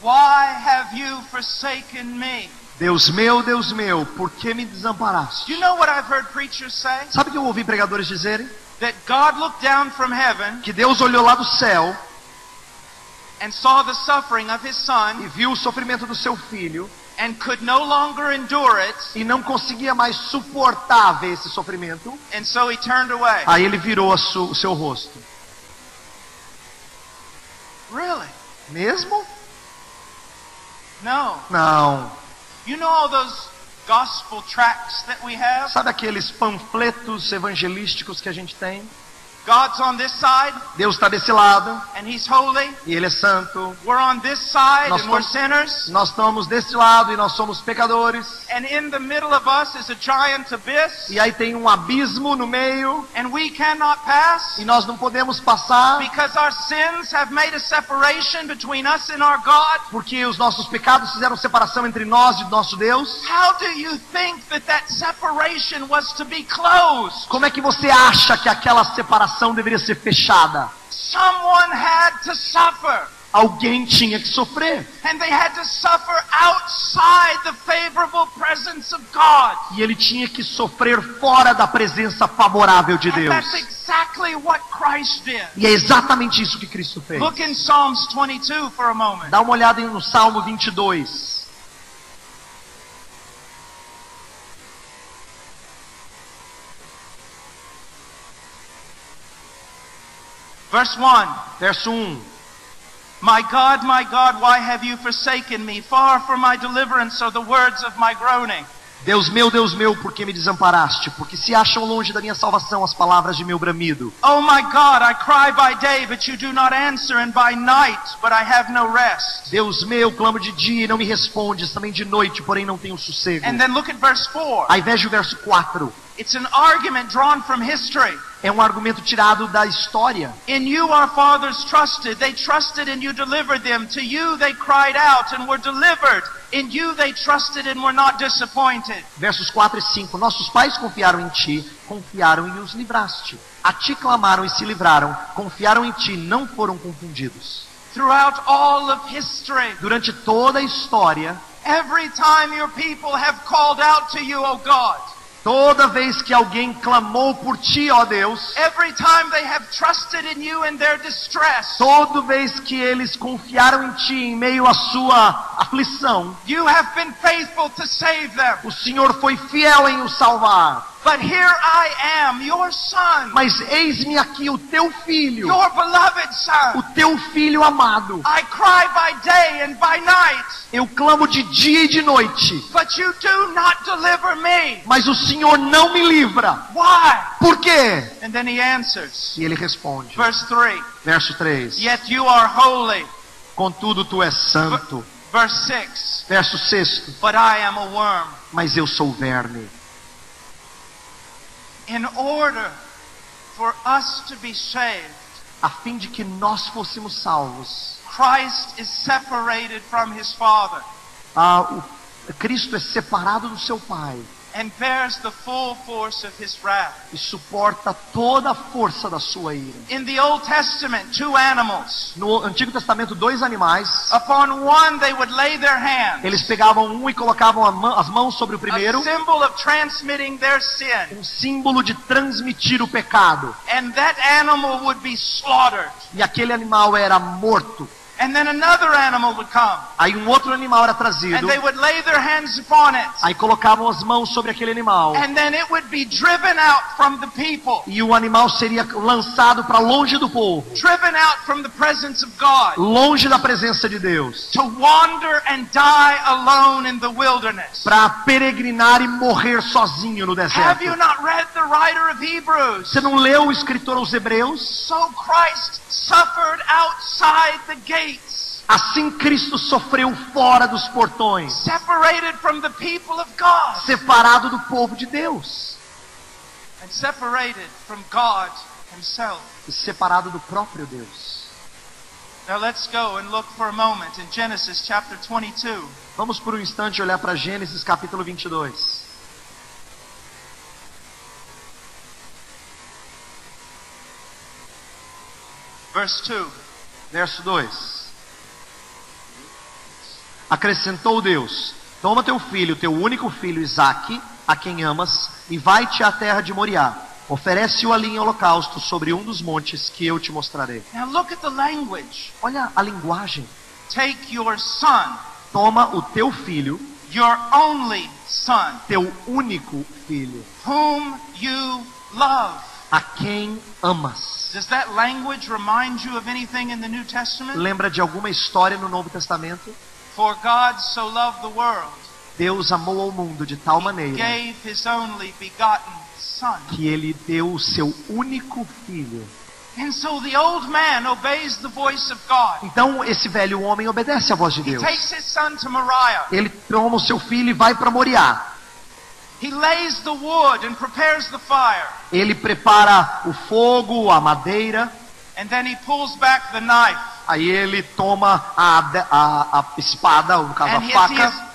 why have you forsaken me? Deus meu, Deus meu, por que me desamparaste? You know what I've heard preachers say? Sabe o que eu ouvi pregadores dizerem? That God looked down from heaven Que Deus olhou lá do céu and saw the suffering of his e son, viu o sofrimento do seu filho and could no longer endure it, e não conseguia mais suportar ver esse sofrimento, and so he turned away. aí ele virou o seu rosto. Really? Mesmo? No. Não. You know all those gospel tracts that we have? Sabe aqueles panfletos evangelísticos que a gente tem? God's on this side Deus está desse lado and he's holy. e Ele é santo. We're on this side Nós and we're sinners. Nós estamos desse lado e nós somos pecadores. And in the middle of us is a giant abyss. E aí tem um abismo no meio And we cannot pass e nós não podemos passar because our sins have made a separation between us and our God. porque os nossos pecados fizeram separação entre nós e nosso Deus. How do you think that that separation was to be closed? Como é que você acha que aquela separação deveria ser fechada? Someone had to suffer. Alguém tinha que sofrer. And they had to suffer outside the favorable presence of God. E ele tinha que sofrer fora da presença favorável de And Deus. that's exactly what Christ did. E é exatamente isso que Cristo fez. Look in Psalms 22 for a moment. Dá uma olhada no Salmo 22. Verse 1. Verso 1. My God, my God, why have you forsaken me? Far from my deliverance are the words of my groaning. Deus meu, Deus meu, por que me desamparaste? Porque se acham longe da minha salvação as palavras de meu bramido. Oh my God, I cry by day, but you do not answer, and by night, but I have no rest. Deus meu, clamo de dia e não me respondes, também de noite, porém não tenho sossego. And then look at verse 4. Aí veja o verso 4. It's an argument drawn from history. É um argumento tirado da história. In you our fathers trusted. They trusted and you delivered them. To you they cried out and were delivered. In you they trusted and were not disappointed. Versos 4 e 5. Nossos pais confiaram em ti, confiaram e os livraste. A ti clamaram e se livraram, confiaram em ti, não foram confundidos. Throughout all of history, Durante toda a história, every time your people have called out to you, O God, toda vez que alguém clamou por ti, ó Deus, every time they have trusted in you in their distress, toda vez que eles confiaram em ti em meio à sua aflição, you have been faithful to save them. o Senhor foi fiel em os salvar. But here I am, your son, Mas eis-me aqui o teu filho, your beloved o son. teu filho amado. I cry by day and by night. Eu clamo de dia e de noite, But you do not deliver me. mas o Senhor não me livra. Why? Por quê? And then he answers. E ele responde, Verse 3. verso 3: Yet you are holy. Contudo, tu és santo. Verse 6. Verso 6: But I am a worm. Mas eu sou verme. In order for us to be saved, A fim de que nós fôssemos salvos, Christ is separated from his Father. Ah, o Cristo é separado do seu Pai and bears the full force of his wrath. e suporta toda a força da sua ira. In the Old Testament, two animals. No Antigo Testamento, dois animais, Upon one they would lay their hands. eles pegavam um e colocavam mão- as mãos sobre o primeiro, A symbol of transmitting their sin. um símbolo de transmitir o pecado. And that animal would be slaughtered. E aquele animal era morto. And then another animal would come. Aí um outro animal era trazido. And they would lay their hands upon it. Aí colocavam as mãos sobre aquele animal. And then it would be driven out from the people. E o animal seria lançado para longe do povo, Driven out from the presence of God. longe da presença de Deus, To wander and die alone in the wilderness. para peregrinar e morrer sozinho no Have you deserto. not read the writer of Hebrews? Você não leu o escritor aos Hebreus? So Christ suffered outside the gates, Assim Cristo sofreu fora dos portões, separated from the people of God, separado do povo de Deus and separated from God Himself. e separado do próprio Deus. Now let's go and look for a moment in Genesis chapter 22. Vamos por um instante olhar para Gênesis capítulo 22. Verse 2. Verso 2. Acrescentou Deus: Toma teu filho, teu único filho Isaque, a quem amas, e vai-te à terra de Moriá. Oferece-o ali em holocausto sobre um dos montes que eu te mostrarei. Now look at the language. Olha a linguagem. Take your son, Toma o teu filho, your only Son, teu único filho, whom you love. a quem amas. Does that language remind you of anything in the New Testament? Lembra de alguma história no Novo Testamento? For God so loved the world, Deus amou ao mundo de tal maneira gave his only begotten Son. que ele deu o seu único filho. And so the old man obeys the voice of God. Então esse velho homem obedece à voz de He Deus. takes his son to Moriah. Ele toma o seu filho e vai para Moriá. He lays the wood and prepares the fire. Ele prepara o fogo, a madeira. And then he pulls back the knife. Aí ele toma a, a, a espada, no caso And a faca.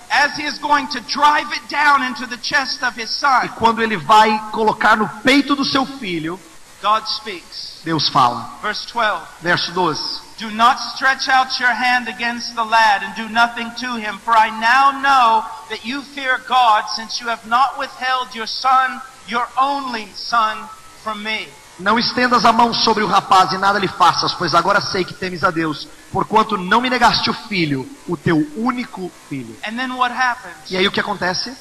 E quando ele vai colocar no peito do seu filho, God speaks. Deus fala. Verse 12. Verso 12. Do not stretch out your hand against the lad and do nothing to him, for I now know that you fear God, since you have not withheld your son, your only son, from me. Não estendas a mão sobre o rapaz e nada lhe faças, pois agora sei que temes a Deus, porquanto não me negaste o filho, o teu único filho. And then what happens? E aí o que acontece?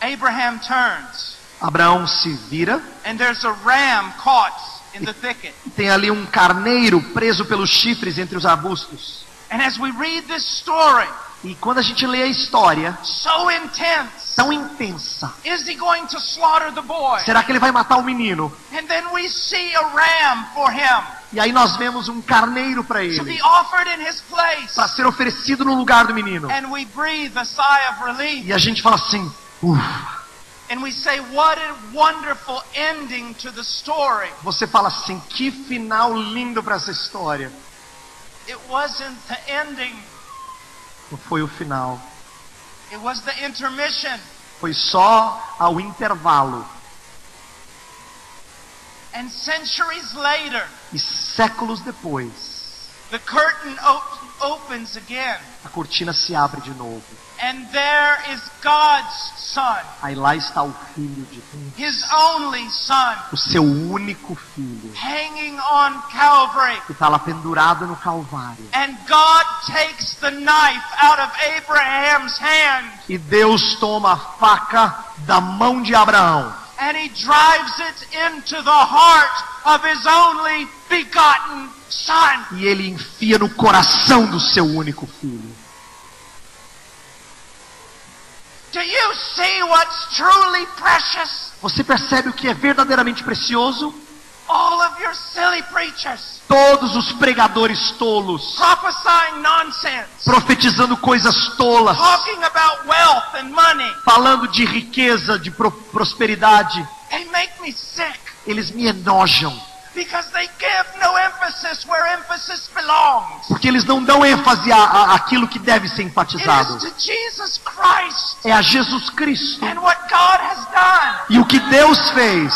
Abraham turns, Abraão se vira, and there's a ram caught in the thicket. tem ali um carneiro preso pelos chifres entre os arbustos. And as we read this story, E quando a gente lê a história, so intense, tão intensa, is he going to slaughter the boy? será que ele vai matar o menino? And then we see a ram for him E aí nós vemos um carneiro para ele, para ser oferecido no lugar do menino. And we breathe a sigh of relief. E a gente fala assim, ufa. And we say, what a wonderful ending to the story. Você fala assim, que final lindo para essa história. It wasn't the ending, Não foi o final, it was the intermission. foi só ao intervalo. And centuries later, E séculos depois, the curtain op- opens again. a cortina se abre de novo. And there is God's Son, Aí lá está o filho de Deus, His only Son, o seu único filho, hanging on Calvary. que está lá pendurado no Calvário. And God takes the knife out of Abraham's hand E Deus toma a faca da mão de Abraão and He drives it into the heart of His only begotten Son. e ele enfia no coração do seu único filho. Do you see what's truly precious? Você percebe o que é verdadeiramente precioso? All of your silly preachers Todos os pregadores tolos, prophesying nonsense, profetizando coisas tolas, talking about wealth and money. falando de riqueza, de pro- prosperidade, They make me sick. Eles me enojam, because they give no emphasis where emphasis belongs. porque eles não dão ênfase a, a, aquilo que deve ser enfatizado. É a Jesus Cristo e o que Deus fez.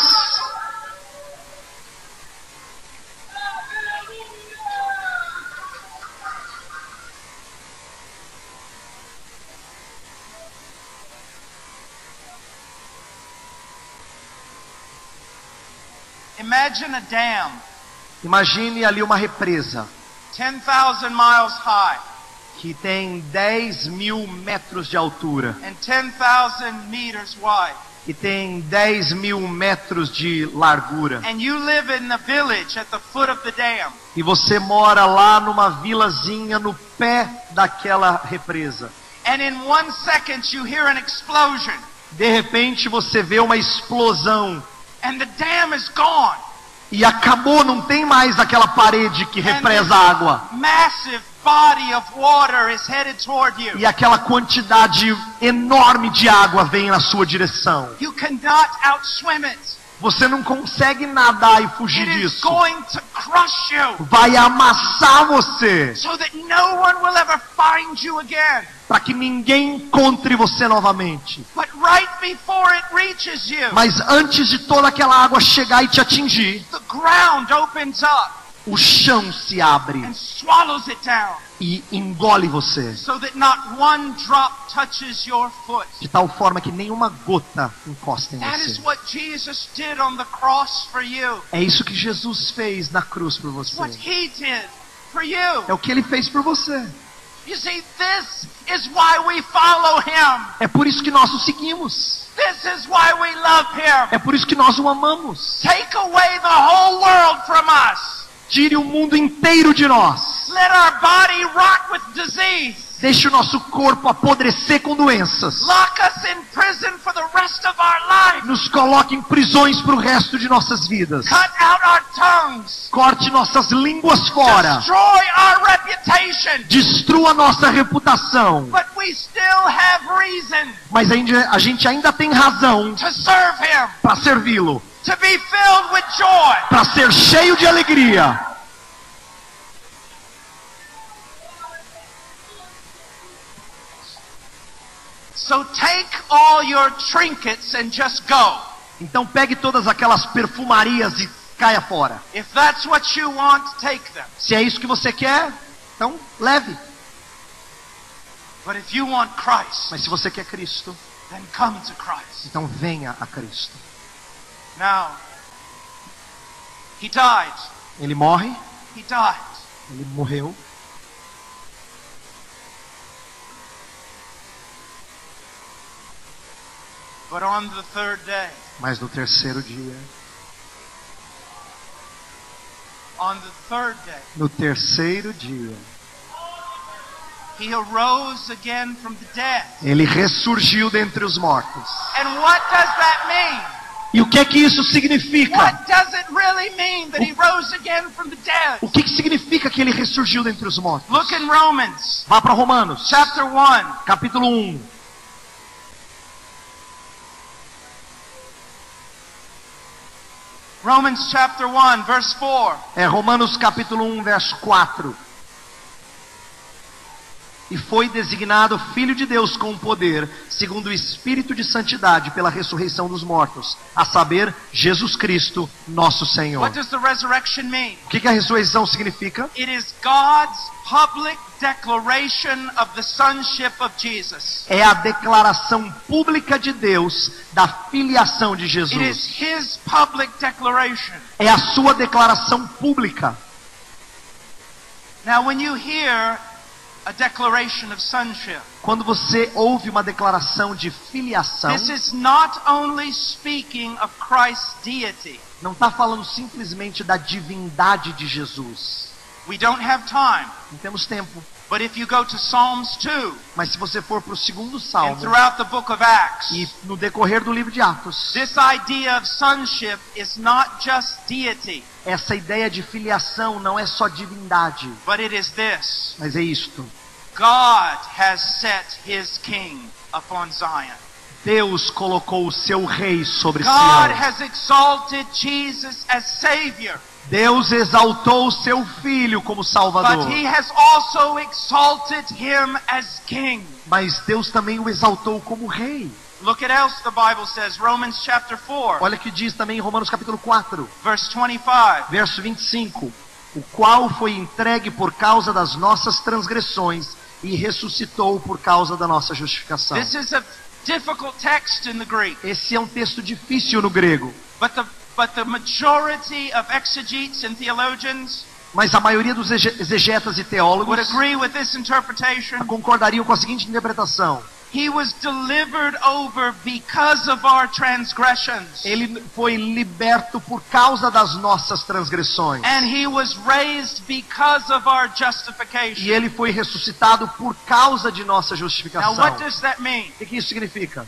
Imagine a dam Imagine ali uma represa 10,000 miles high que tem 10 mil metros de altura and 10,000 meters wide. e tem 10 mil metros de largura. And you live in the village at the foot of the dam. E você mora lá numa vilazinha no pé daquela represa. And in one second you hear an explosion De repente você vê uma explosão and the dam is gone. E acabou, não tem mais aquela parede que represa a água. Massive body of water is headed toward you. E aquela quantidade enorme de água vem na sua direção. You cannot outswim it. Você não consegue nadar e fugir It is disso. going to crush you Vai amassar você so that no one will ever find you again. para que ninguém encontre você novamente. But right before it reaches you, Mas antes de toda aquela água chegar e te atingir, the ground opens up o chão se abre and swallows it down e engole você. so that not one drop touches your foot. De tal forma que nenhuma gota encosta em That is você. what Jesus did on the cross for you. É isso que Jesus fez na cruz por você. what he did for you. É o que ele fez por você. You see, this is why we follow him. É por isso que nós o seguimos. This is why we love him. É por isso que nós o amamos. Take away the whole world from us. Tire o mundo inteiro de nós. Let our body rot with disease. Deixe o nosso corpo apodrecer com doenças. Lock us in prison for the rest of our life. Nos coloque em prisões para o resto de nossas vidas. Corte nossas línguas fora. Destroy our reputation. Destrua nossa reputação. But we still have reason Mas a gente, a gente ainda tem razão para servi-lo. To be filled with joy. Para ser cheio de alegria. So take all your trinkets and just go. Então pegue todas aquelas perfumarias e caia fora. If that's what you want, take them. Se é isso que você quer, então leve. But if you want Christ, Mas se você quer Cristo, then come to Christ. então venha a Cristo. Now, he died. Ele morre, He died. ele morreu. But on the third day, Mas no terceiro dia, on the third day, no terceiro dia, he arose again from the dead. ele ressurgiu dentre os mortos. And what does that mean? E o que é que isso significa? Dead? O que, que significa que ele ressurgiu dentre os mortos? Look in Romans Vá para Romanos, chapter 1. capítulo 1. Romans chapter 1, verse 4. É Romanos capítulo 1, verso 4. E foi designado Filho de Deus com poder, segundo o Espírito de Santidade, pela ressurreição dos mortos, a saber, Jesus Cristo, nosso Senhor. What does the resurrection mean? O que, que a ressurreição significa? It is God's public declaration of the sonship of Jesus. É a declaração pública de Deus da filiação de It is Jesus. his public declaration. É a sua declaração pública. Now, when you hear Quando você ouve uma declaração de filiação, this is not only speaking of Christ's deity. não está falando simplesmente da divindade de Jesus. We don't have time, Não temos tempo. But if you go to Psalms 2 Mas se você for para o segundo and salmo throughout the book of Acts, e no decorrer do livro de Atos, this idea of sonship is not just deity, essa ideia de filiação não é só divindade, but it is this mas é isto. God has set his king upon Zion. Deus colocou o seu rei sobre God Sião. Deus exaltou o seu filho como Salvador. but He has also exalted Him as King. Mas Deus também o exaltou como rei. Look at else the Bible says, Romans chapter 4, Olha o que diz também em Romanos capítulo 4, verse 25. verso 25, o qual foi entregue por causa das nossas transgressões e ressuscitou por causa da nossa justificação. This is a difficult text in the Greek, Esse é um texto difícil no grego, but the but the majority of exegetes and theologians mas a maioria dos exege- exegetas e would teólogos agree with this interpretation. concordariam com a seguinte interpretação: He was delivered over because of our transgressions, ele foi liberto por causa das nossas transgressões. and he was raised because of our E justification. ele foi ressuscitado por causa de nossa Now, justificação. what does that mean? O que isso significa?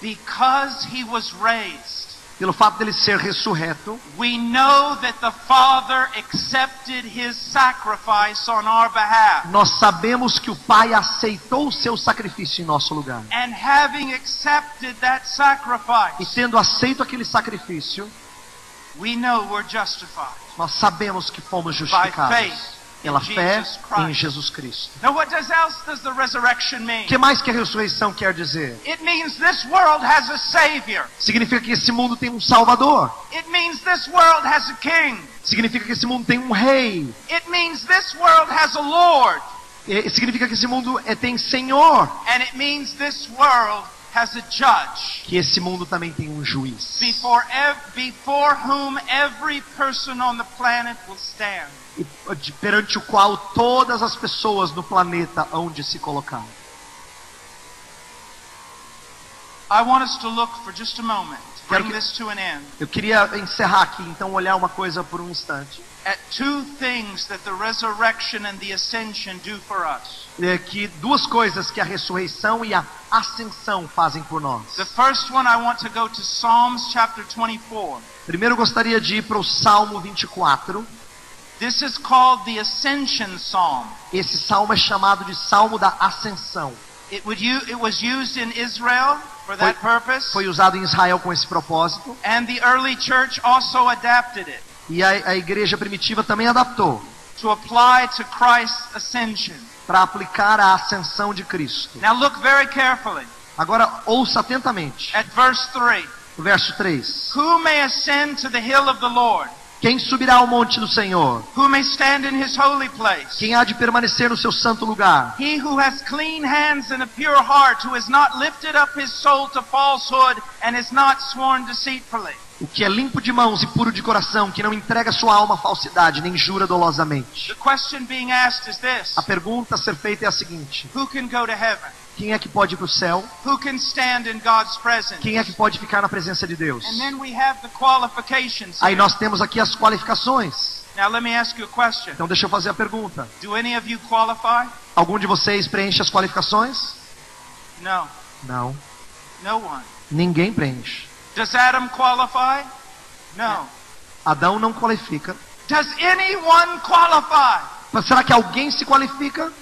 Because he was raised, Pelo fato dele ser ressurreto, we know that the Father accepted his sacrifice on our behalf. nós sabemos que o Pai aceitou o seu sacrifício em nosso lugar. And having accepted that E sacrifice, tendo aceito aquele sacrifício, we know we're justified nós sabemos que fomos by justificados faith pela fé em. Jesus Cristo. Now, what does else does the resurrection O mean? que mais que a ressurreição quer dizer? It means this world has a Savior. Significa que esse mundo tem um Salvador. It means this world has a King. Significa que esse mundo tem um Rei. It means this world has a Lord. E significa que esse mundo é, tem Senhor. And it means this world que esse mundo também tem um juiz. before, ev- before whom every person on the planet will stand. E de- perante o qual todas as pessoas no planeta hão de se colocar. I want us to look for just a moment, to Quero que- Eu queria encerrar aqui, então olhar uma coisa por um instante. at two things that the resurrection and the ascension do for us. É que duas coisas que a ressurreição e a ascensão fazem por nós. The first one, I want to go to Psalms chapter 24. Primeiro eu gostaria de ir para o Salmo 24. This is called the Ascension Psalm. Esse salmo é chamado de Salmo da Ascensão. It, would u- it was used in Israel for that purpose, Foi usado em Israel com esse propósito. and the early church also adapted it E a, a igreja primitiva também adaptou to apply to Christ's ascension. para aplicar a ascensão de Cristo. Now look very carefully Agora ouça atentamente at verse 3. o verso 3. Who may ascend to the hill of the Lord? Quem subirá ao monte do Senhor? Who may stand in his holy place? Quem há de permanecer no seu santo lugar? He who has clean hands and a pure heart, who has not lifted up his soul to falsehood and has not sworn deceitfully. O que é limpo de mãos e puro de coração, que não entrega sua alma à falsidade, nem jura dolosamente. A pergunta a ser feita é a seguinte: Quem é que pode ir para o céu? Who can stand in God's presence? Quem é que pode ficar na presença de Deus? And then we have the qualifications. Aí nós temos aqui as qualificações. Now let me ask you a question. Então deixa eu fazer a pergunta: Do any of you qualify? algum de vocês preenche as qualificações? No. Não. No one. Ninguém preenche. Does Adam qualify? No. Adão não qualifica. Does anyone qualify? Mas será que alguém se qualifica?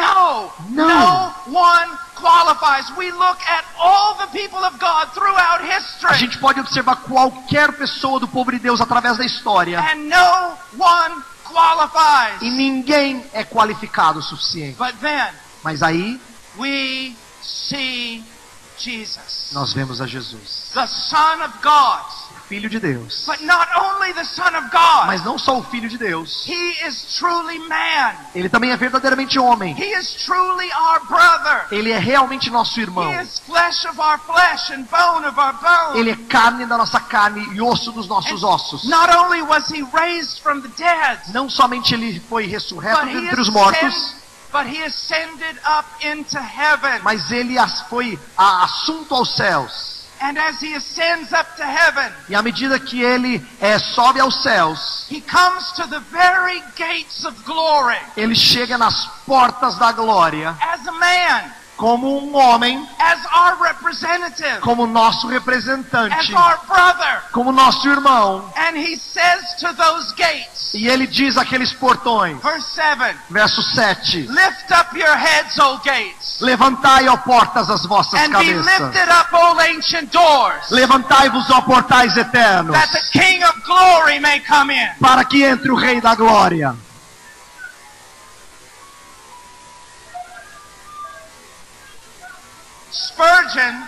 No. No. one qualifies. We look at all the people of God throughout A history. gente pode observar qualquer pessoa do povo de Deus através da história And no one qualifies. e ninguém é qualificado o suficiente. But then Mas aí we see Jesus, nós vemos a Jesus, the Son of God. Filho de Deus. But not only the Son of God, Mas não só o Filho de Deus, ele também é verdadeiramente homem. Ele é realmente nosso irmão. And. Ele é carne da nossa carne e osso dos nossos ossos. Not only was He raised from the dead, Não somente ele foi ressurreto dentre os mortos, but he ascended up into heaven. mas ele foi assunto aos céus. And as He ascends up to heaven, E à medida que ele é, sobe aos céus, He comes to the very gates of glory. ele chega nas portas da glória. As a man, como um homem, as our representative, como nosso as representante, our brother. como nosso irmão. And he says to those gates, E ele diz aqueles portões, verse 7, verso 7: Lift up your heads, O gates, Levantai, ó portas, as vossas and be cabeças. lifted up, O ancient doors, Levantai-vos, ó portais eternos, that the King of glory may come in. para que entre o Rei da Glória. Spurgeon,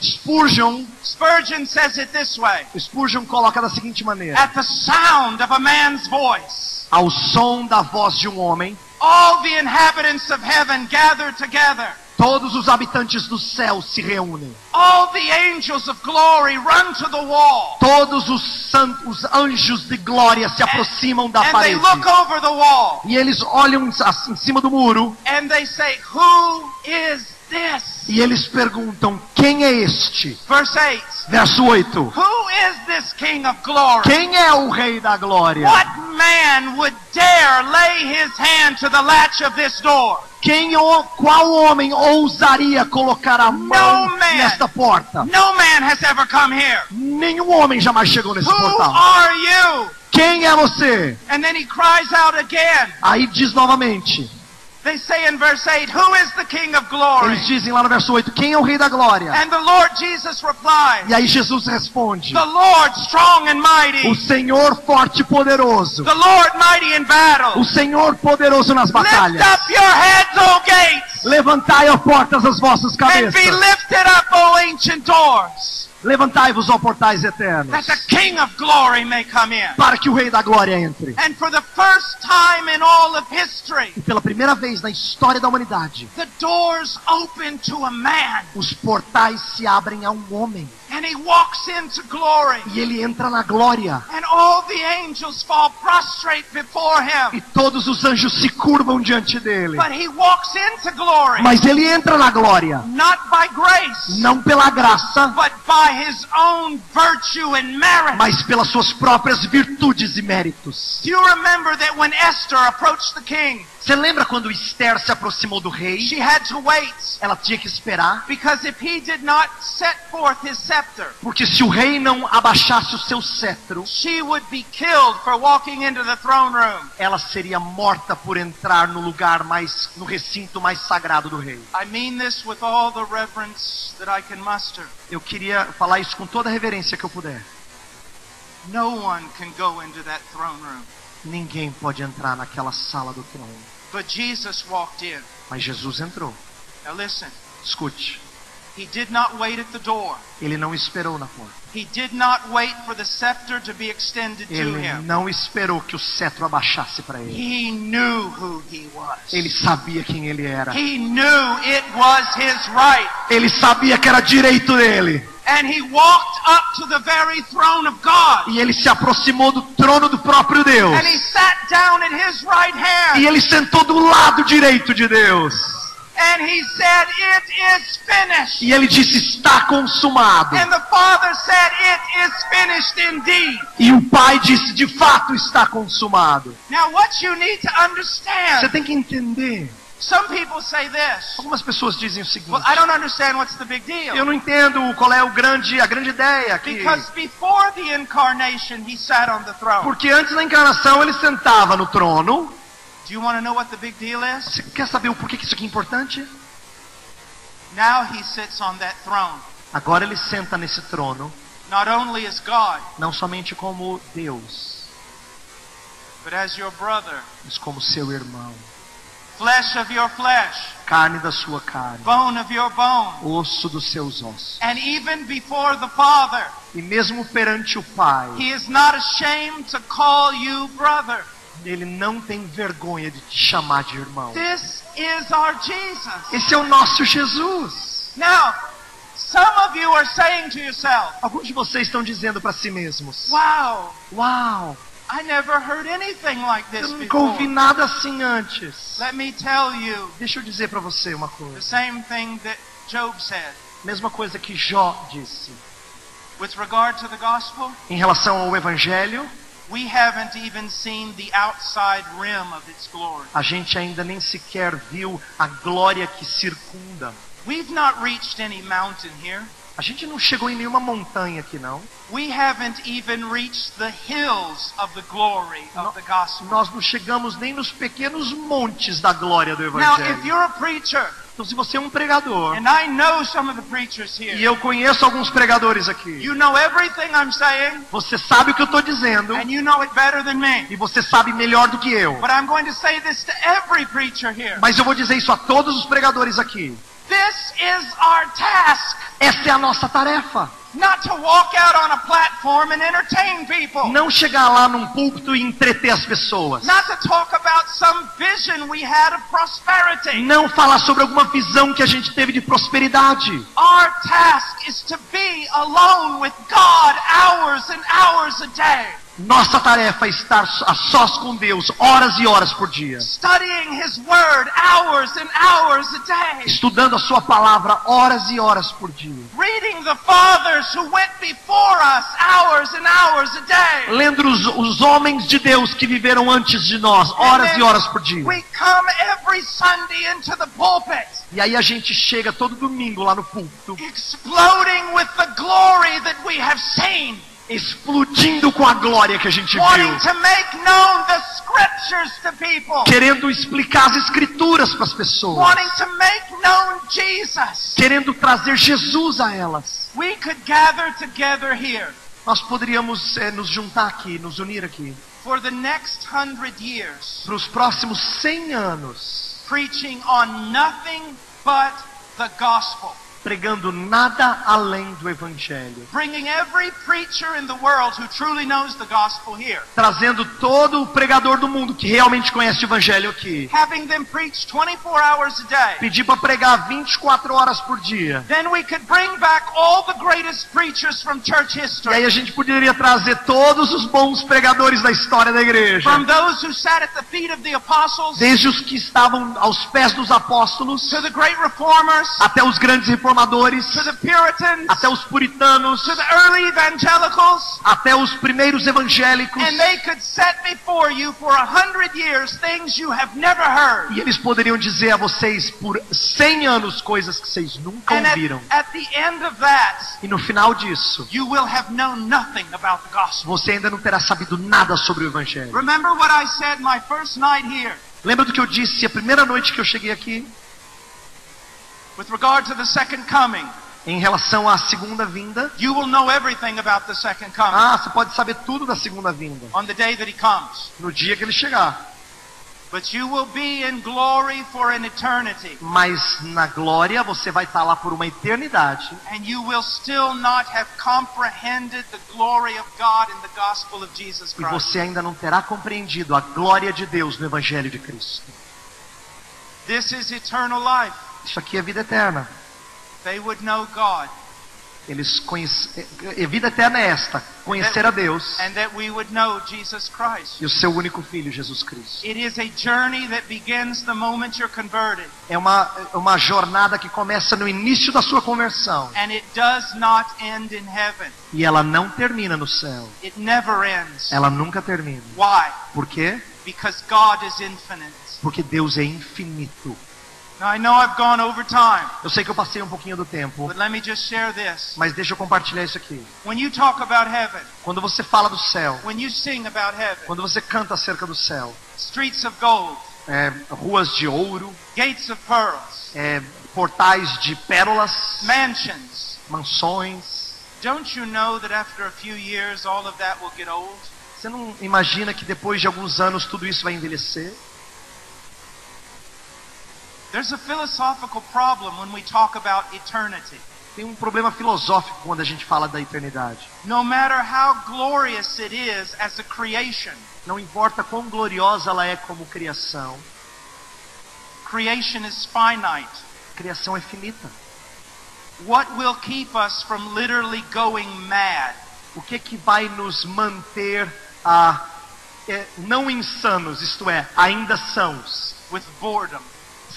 Spurgeon, Spurgeon says it this way, Spurgeon coloca da seguinte maneira: at the sound of a man's voice, ao som da voz de um homem, all the inhabitants of heaven gather together. todos os habitantes do céu se reúnem. All the angels of glory run to the wall. Todos os santos, os anjos de glória se aproximam da And they parede. look over the wall E eles olham assim, em cima do muro and they say, Who is this? e eles perguntam: quem é este? Verse 8. Verso 8: Who is this King of glory? Quem é o Rei da Glória? What man would dare lay his hand to the latch of this door? Quem ou qual homem ousaria colocar a mão man. nesta porta? No man has ever come here. Nenhum homem jamais chegou nesse Who portal. are you? Quem é você? And then he cries out again. Aí diz novamente. They say in verse 8, Who is the King of glory? Eles dizem lá no verso 8: Quem é o Rei da Glória? And the Lord Jesus replies, E aí Jesus responde: The Lord strong and O Senhor forte e poderoso. the Lord mighty in battle. O Senhor poderoso nas Lift batalhas. up your heads, O gates, Levantai, ó portas, as vossas and cabeças. be lifted up, O ancient doors, Levantai-vos, ó portais eternos, that the King of glory may come in. para que o Rei da Glória entre. And for the first time in all of history, E pela primeira vez na história da humanidade, the doors open to a man, os portais se abrem a um homem. And he walks into glory. E ele entra na glória. And all the angels fall prostrate before E todos os anjos se curvam diante dele. But he walks into glory, Mas ele entra na glória, not by grace, não pela graça, but by his own virtue and merit. mas pelas suas próprias virtudes e méritos. Do you remember that when Esther approached the king, Você lembra quando Esther se aproximou do rei? she had to wait? Ela tinha que esperar, Because if he did not set forth his scepter, porque se o rei não abaixasse o seu cetro, she would be killed for walking into the throne room. ela seria morta por entrar no lugar mais, no recinto mais sagrado do rei. I mean this with all the reverence that I can muster. Eu queria falar isso com toda a reverência que eu puder. No one can go into that throne room. Ninguém pode entrar naquela sala do trono. But Jesus walked in. Mas Jesus entrou. Now listen, Escute, he did not wait at the door. ele não esperou na porta. He did not wait for the scepter to be extended to Ele him. não esperou que o cetro abaixasse para ele. He knew who he was. Ele sabia quem ele era. He knew it was his right. Ele sabia que era direito dele. And he walked up to the very throne of God. E ele se aproximou do trono do próprio Deus. And he sat down at his right E hand. ele sentou do lado direito de Deus. And he said, It is finished. E ele disse: Está consumado. And the Father said, It is finished indeed. E o pai disse: De fato está consumado. Now, what you need to Você understand, tem que entender. some people say this. Algumas pessoas dizem o seguinte: Well, I don't understand what's the big Eu deal. não entendo qual é o grande, a grande ideia aqui. Because before the incarnation, he sat on the throne. Porque antes da encarnação ele sentava no trono. Do you want to know what the big deal is? Você quer saber o porquê que isso aqui é importante? Now he sits on that throne, Agora ele senta nesse trono, not only as God, não somente como Deus, but as your brother, mas como seu irmão. flesh of your flesh, Carne da sua carne, bone of your bone. osso dos seus ossos. And even before the Father, E mesmo perante o Pai, he is not ashamed to call you brother. Ele não tem vergonha de te chamar de irmão. This is our Jesus. Esse é o nosso Jesus. Now, some of you are saying to yourself, Alguns de vocês estão dizendo para si mesmos: wow, Uau, I never heard anything like this eu nunca ouvi before. nada assim antes. Let me tell you Deixa eu dizer para você uma the coisa. same thing that Job said. Mesma coisa que Jó disse. With regard to the gospel, Em relação ao Evangelho, a gente ainda nem sequer viu a glória que circunda. We've not reached any mountain here. A gente não chegou em nenhuma montanha aqui, não. We haven't even reached the hills of the glory of the gospel. Nós não chegamos nem nos pequenos montes da glória do Now, if Evangelho. you're a preacher, Então, se você é um pregador, and I know some of the preachers e here, eu conheço alguns pregadores aqui, you know everything I'm saying, você sabe o que eu estou dizendo, and you know it better than me. e você sabe melhor do que eu. But I'm going to say this to every preacher here. Mas eu vou dizer isso a todos os pregadores aqui. This is our task, Essa é a nossa tarefa. not to walk out on a platform and entertain people. Não chegar lá num púlpito e entreter as pessoas. Not to talk about some vision we had of prosperity. Não falar sobre alguma visão que a gente teve de prosperidade. Our task is to be alone with God hours and hours a day, Nossa tarefa é estar a sós com Deus horas e horas por dia. studying His Word hours and hours a day, Estudando a sua palavra horas e horas por dia. reading the fathers who went before us hours and hours a day. Lendo os, os homens de Deus que viveram antes de nós horas e horas por dia. We come every Sunday into the pulpit, E aí a gente chega todo domingo lá no púlpito, exploding with the glory that we have seen, explodindo com a glória que a gente viu. Querendo explicar as escrituras para as pessoas. Querendo trazer Jesus a elas. We could gather together here Nós poderíamos eh, nos juntar aqui, nos unir aqui. for the next hundred years, Para os próximos 100 anos. preaching on nothing but the gospel. Pregando nada além do evangelho, bringing every preacher in the world who truly knows the gospel here, trazendo todo o pregador do mundo que realmente conhece o evangelho aqui. having them preach 24 hours a day. Pedir para pregar 24 horas por dia. Then we could bring back all the greatest preachers from church E aí history. a gente poderia trazer todos os bons pregadores da história da igreja. From those who sat at the feet of the apostles, Desde os que estavam aos pés dos apóstolos, to the great reformers, até os grandes reformadores, to the Puritans, até os puritanos, até os primeiros evangélicos. E eles poderiam dizer a vocês por 100 anos coisas que vocês nunca And at, ouviram. at the end of that, E no final disso, you will have known nothing about the gospel. você ainda não terá sabido nada sobre o evangelho. Remember what I said my first night here Lembra do que eu disse a primeira noite que eu cheguei aqui? With regard to the second coming. Em relação à segunda vinda? You will know everything about the second coming Ah, você pode saber tudo da segunda vinda. on the day that he comes. No dia que ele chegar. But you will be in glory for an eternity. Mas na glória você vai estar lá por uma eternidade. And you will still not have comprehended the glory of God in the gospel of Jesus E Christ. você ainda não terá compreendido a glória de Deus no Evangelho de Cristo. This is eternal life. Isso aqui é vida eterna. They would know God Eles conhecem. E vida eterna é esta: conhecer a Deus and that we would know Jesus Christ. e o seu único Filho, Jesus Cristo. It is a journey that begins the moment you're converted, É uma, é uma jornada que começa no início da sua conversão and it does not end in heaven. e ela não termina no céu. It never ends. Ela nunca termina. Why? Por quê? Because God is infinite. Porque Deus é infinito. Eu sei que eu passei um pouquinho do tempo, but let me just share this. mas deixa eu compartilhar isso aqui. When you talk about heaven, Quando você fala do céu, when you sing about heaven, quando você canta acerca do céu, streets of gold, é, ruas de ouro, gates of pearls, é, portais de pérolas, mansions, mansões. don't you know that after a few years all of that will get old? Você não imagina que depois de alguns anos tudo isso vai envelhecer? There's a philosophical problem when we talk about eternity. Tem um problema filosófico quando a gente fala da eternidade. No matter how glorious it is as a creation, Não importa quão gloriosa ela é como criação, creation is finite. a criação é finita. What will keep us from literally going mad? O que que vai nos manter ah, é, não insanos, isto é, ainda sãos, with boredom.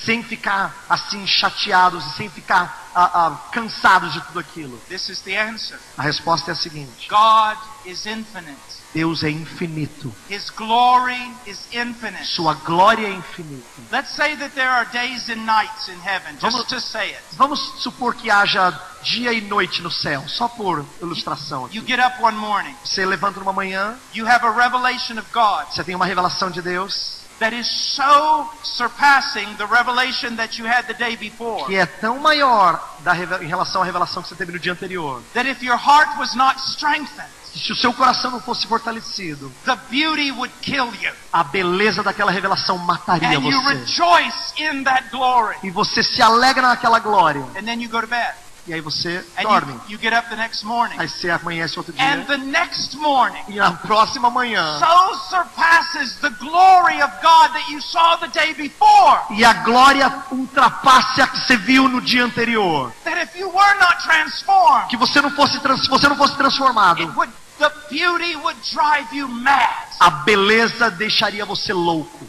Sem ficar assim chateados e sem ficar ah, ah, cansados de tudo aquilo? This is the answer. A resposta é a seguinte: God is infinite. Deus é infinito. His glory is infinite. Sua glória é infinita. Let's say that there are days and nights in heaven, just Vamos- to say it. Vamos supor que haja dia e noite no céu, só por ilustração aqui. You get up one morning, Você levanta numa manhã, you have a revelation of God você tem uma revelação de Deus that is so surpassing the revelation that you had the day before que é tão maior da em relação à revelação que você teve no dia anterior. that if your heart was not strengthened, se o seu coração não fosse fortalecido, the beauty would kill you. a beleza daquela revelação mataria And you você. rejoice in that glory. E você se alegra naquela glória. And then you go to bed. E aí você And dorme. you, you get up the next morning. Aí você amanhece outro And dia. the next morning E na próxima manhã. so surpasses the glory of God that you saw the day before E a glória ultrapasse a que você viu no dia anterior. that if you were not transformed, Que você não fosse, você não fosse transformado. it would the beauty would drive you mad. A beleza deixaria você louco.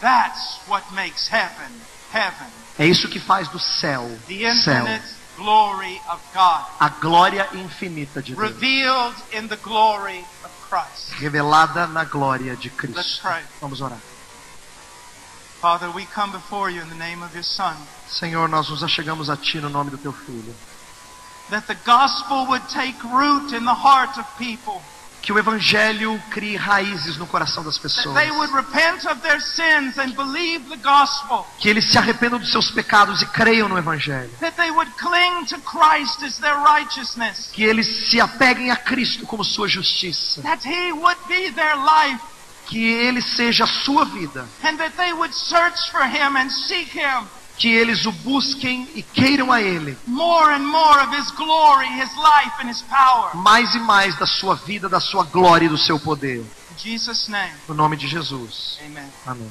That's what makes heaven heaven. É isso que faz do céu The céu. A glória infinita de Deus. revealed in the glory of Christ. Revelada na glória de Cristo. Vamos orar. Father, we come before you in the name of your Son, Senhor, nós nos achegamos a Ti no nome do Teu Filho. that the gospel would take root in the heart of people, Que o Evangelho crie raízes no coração das pessoas. Que eles se arrependam dos seus pecados e creiam no Evangelho. that they would cling to Christ as their righteousness, Que eles se apeguem a Cristo como sua justiça. that He would be their life, Que Ele seja a sua vida. Que eles o busquem e queiram a Ele, More and more of His glory, His life, and His power. mais e mais da sua vida, da sua glória e do seu poder. In Jesus' name, No nome de Jesus. Amém.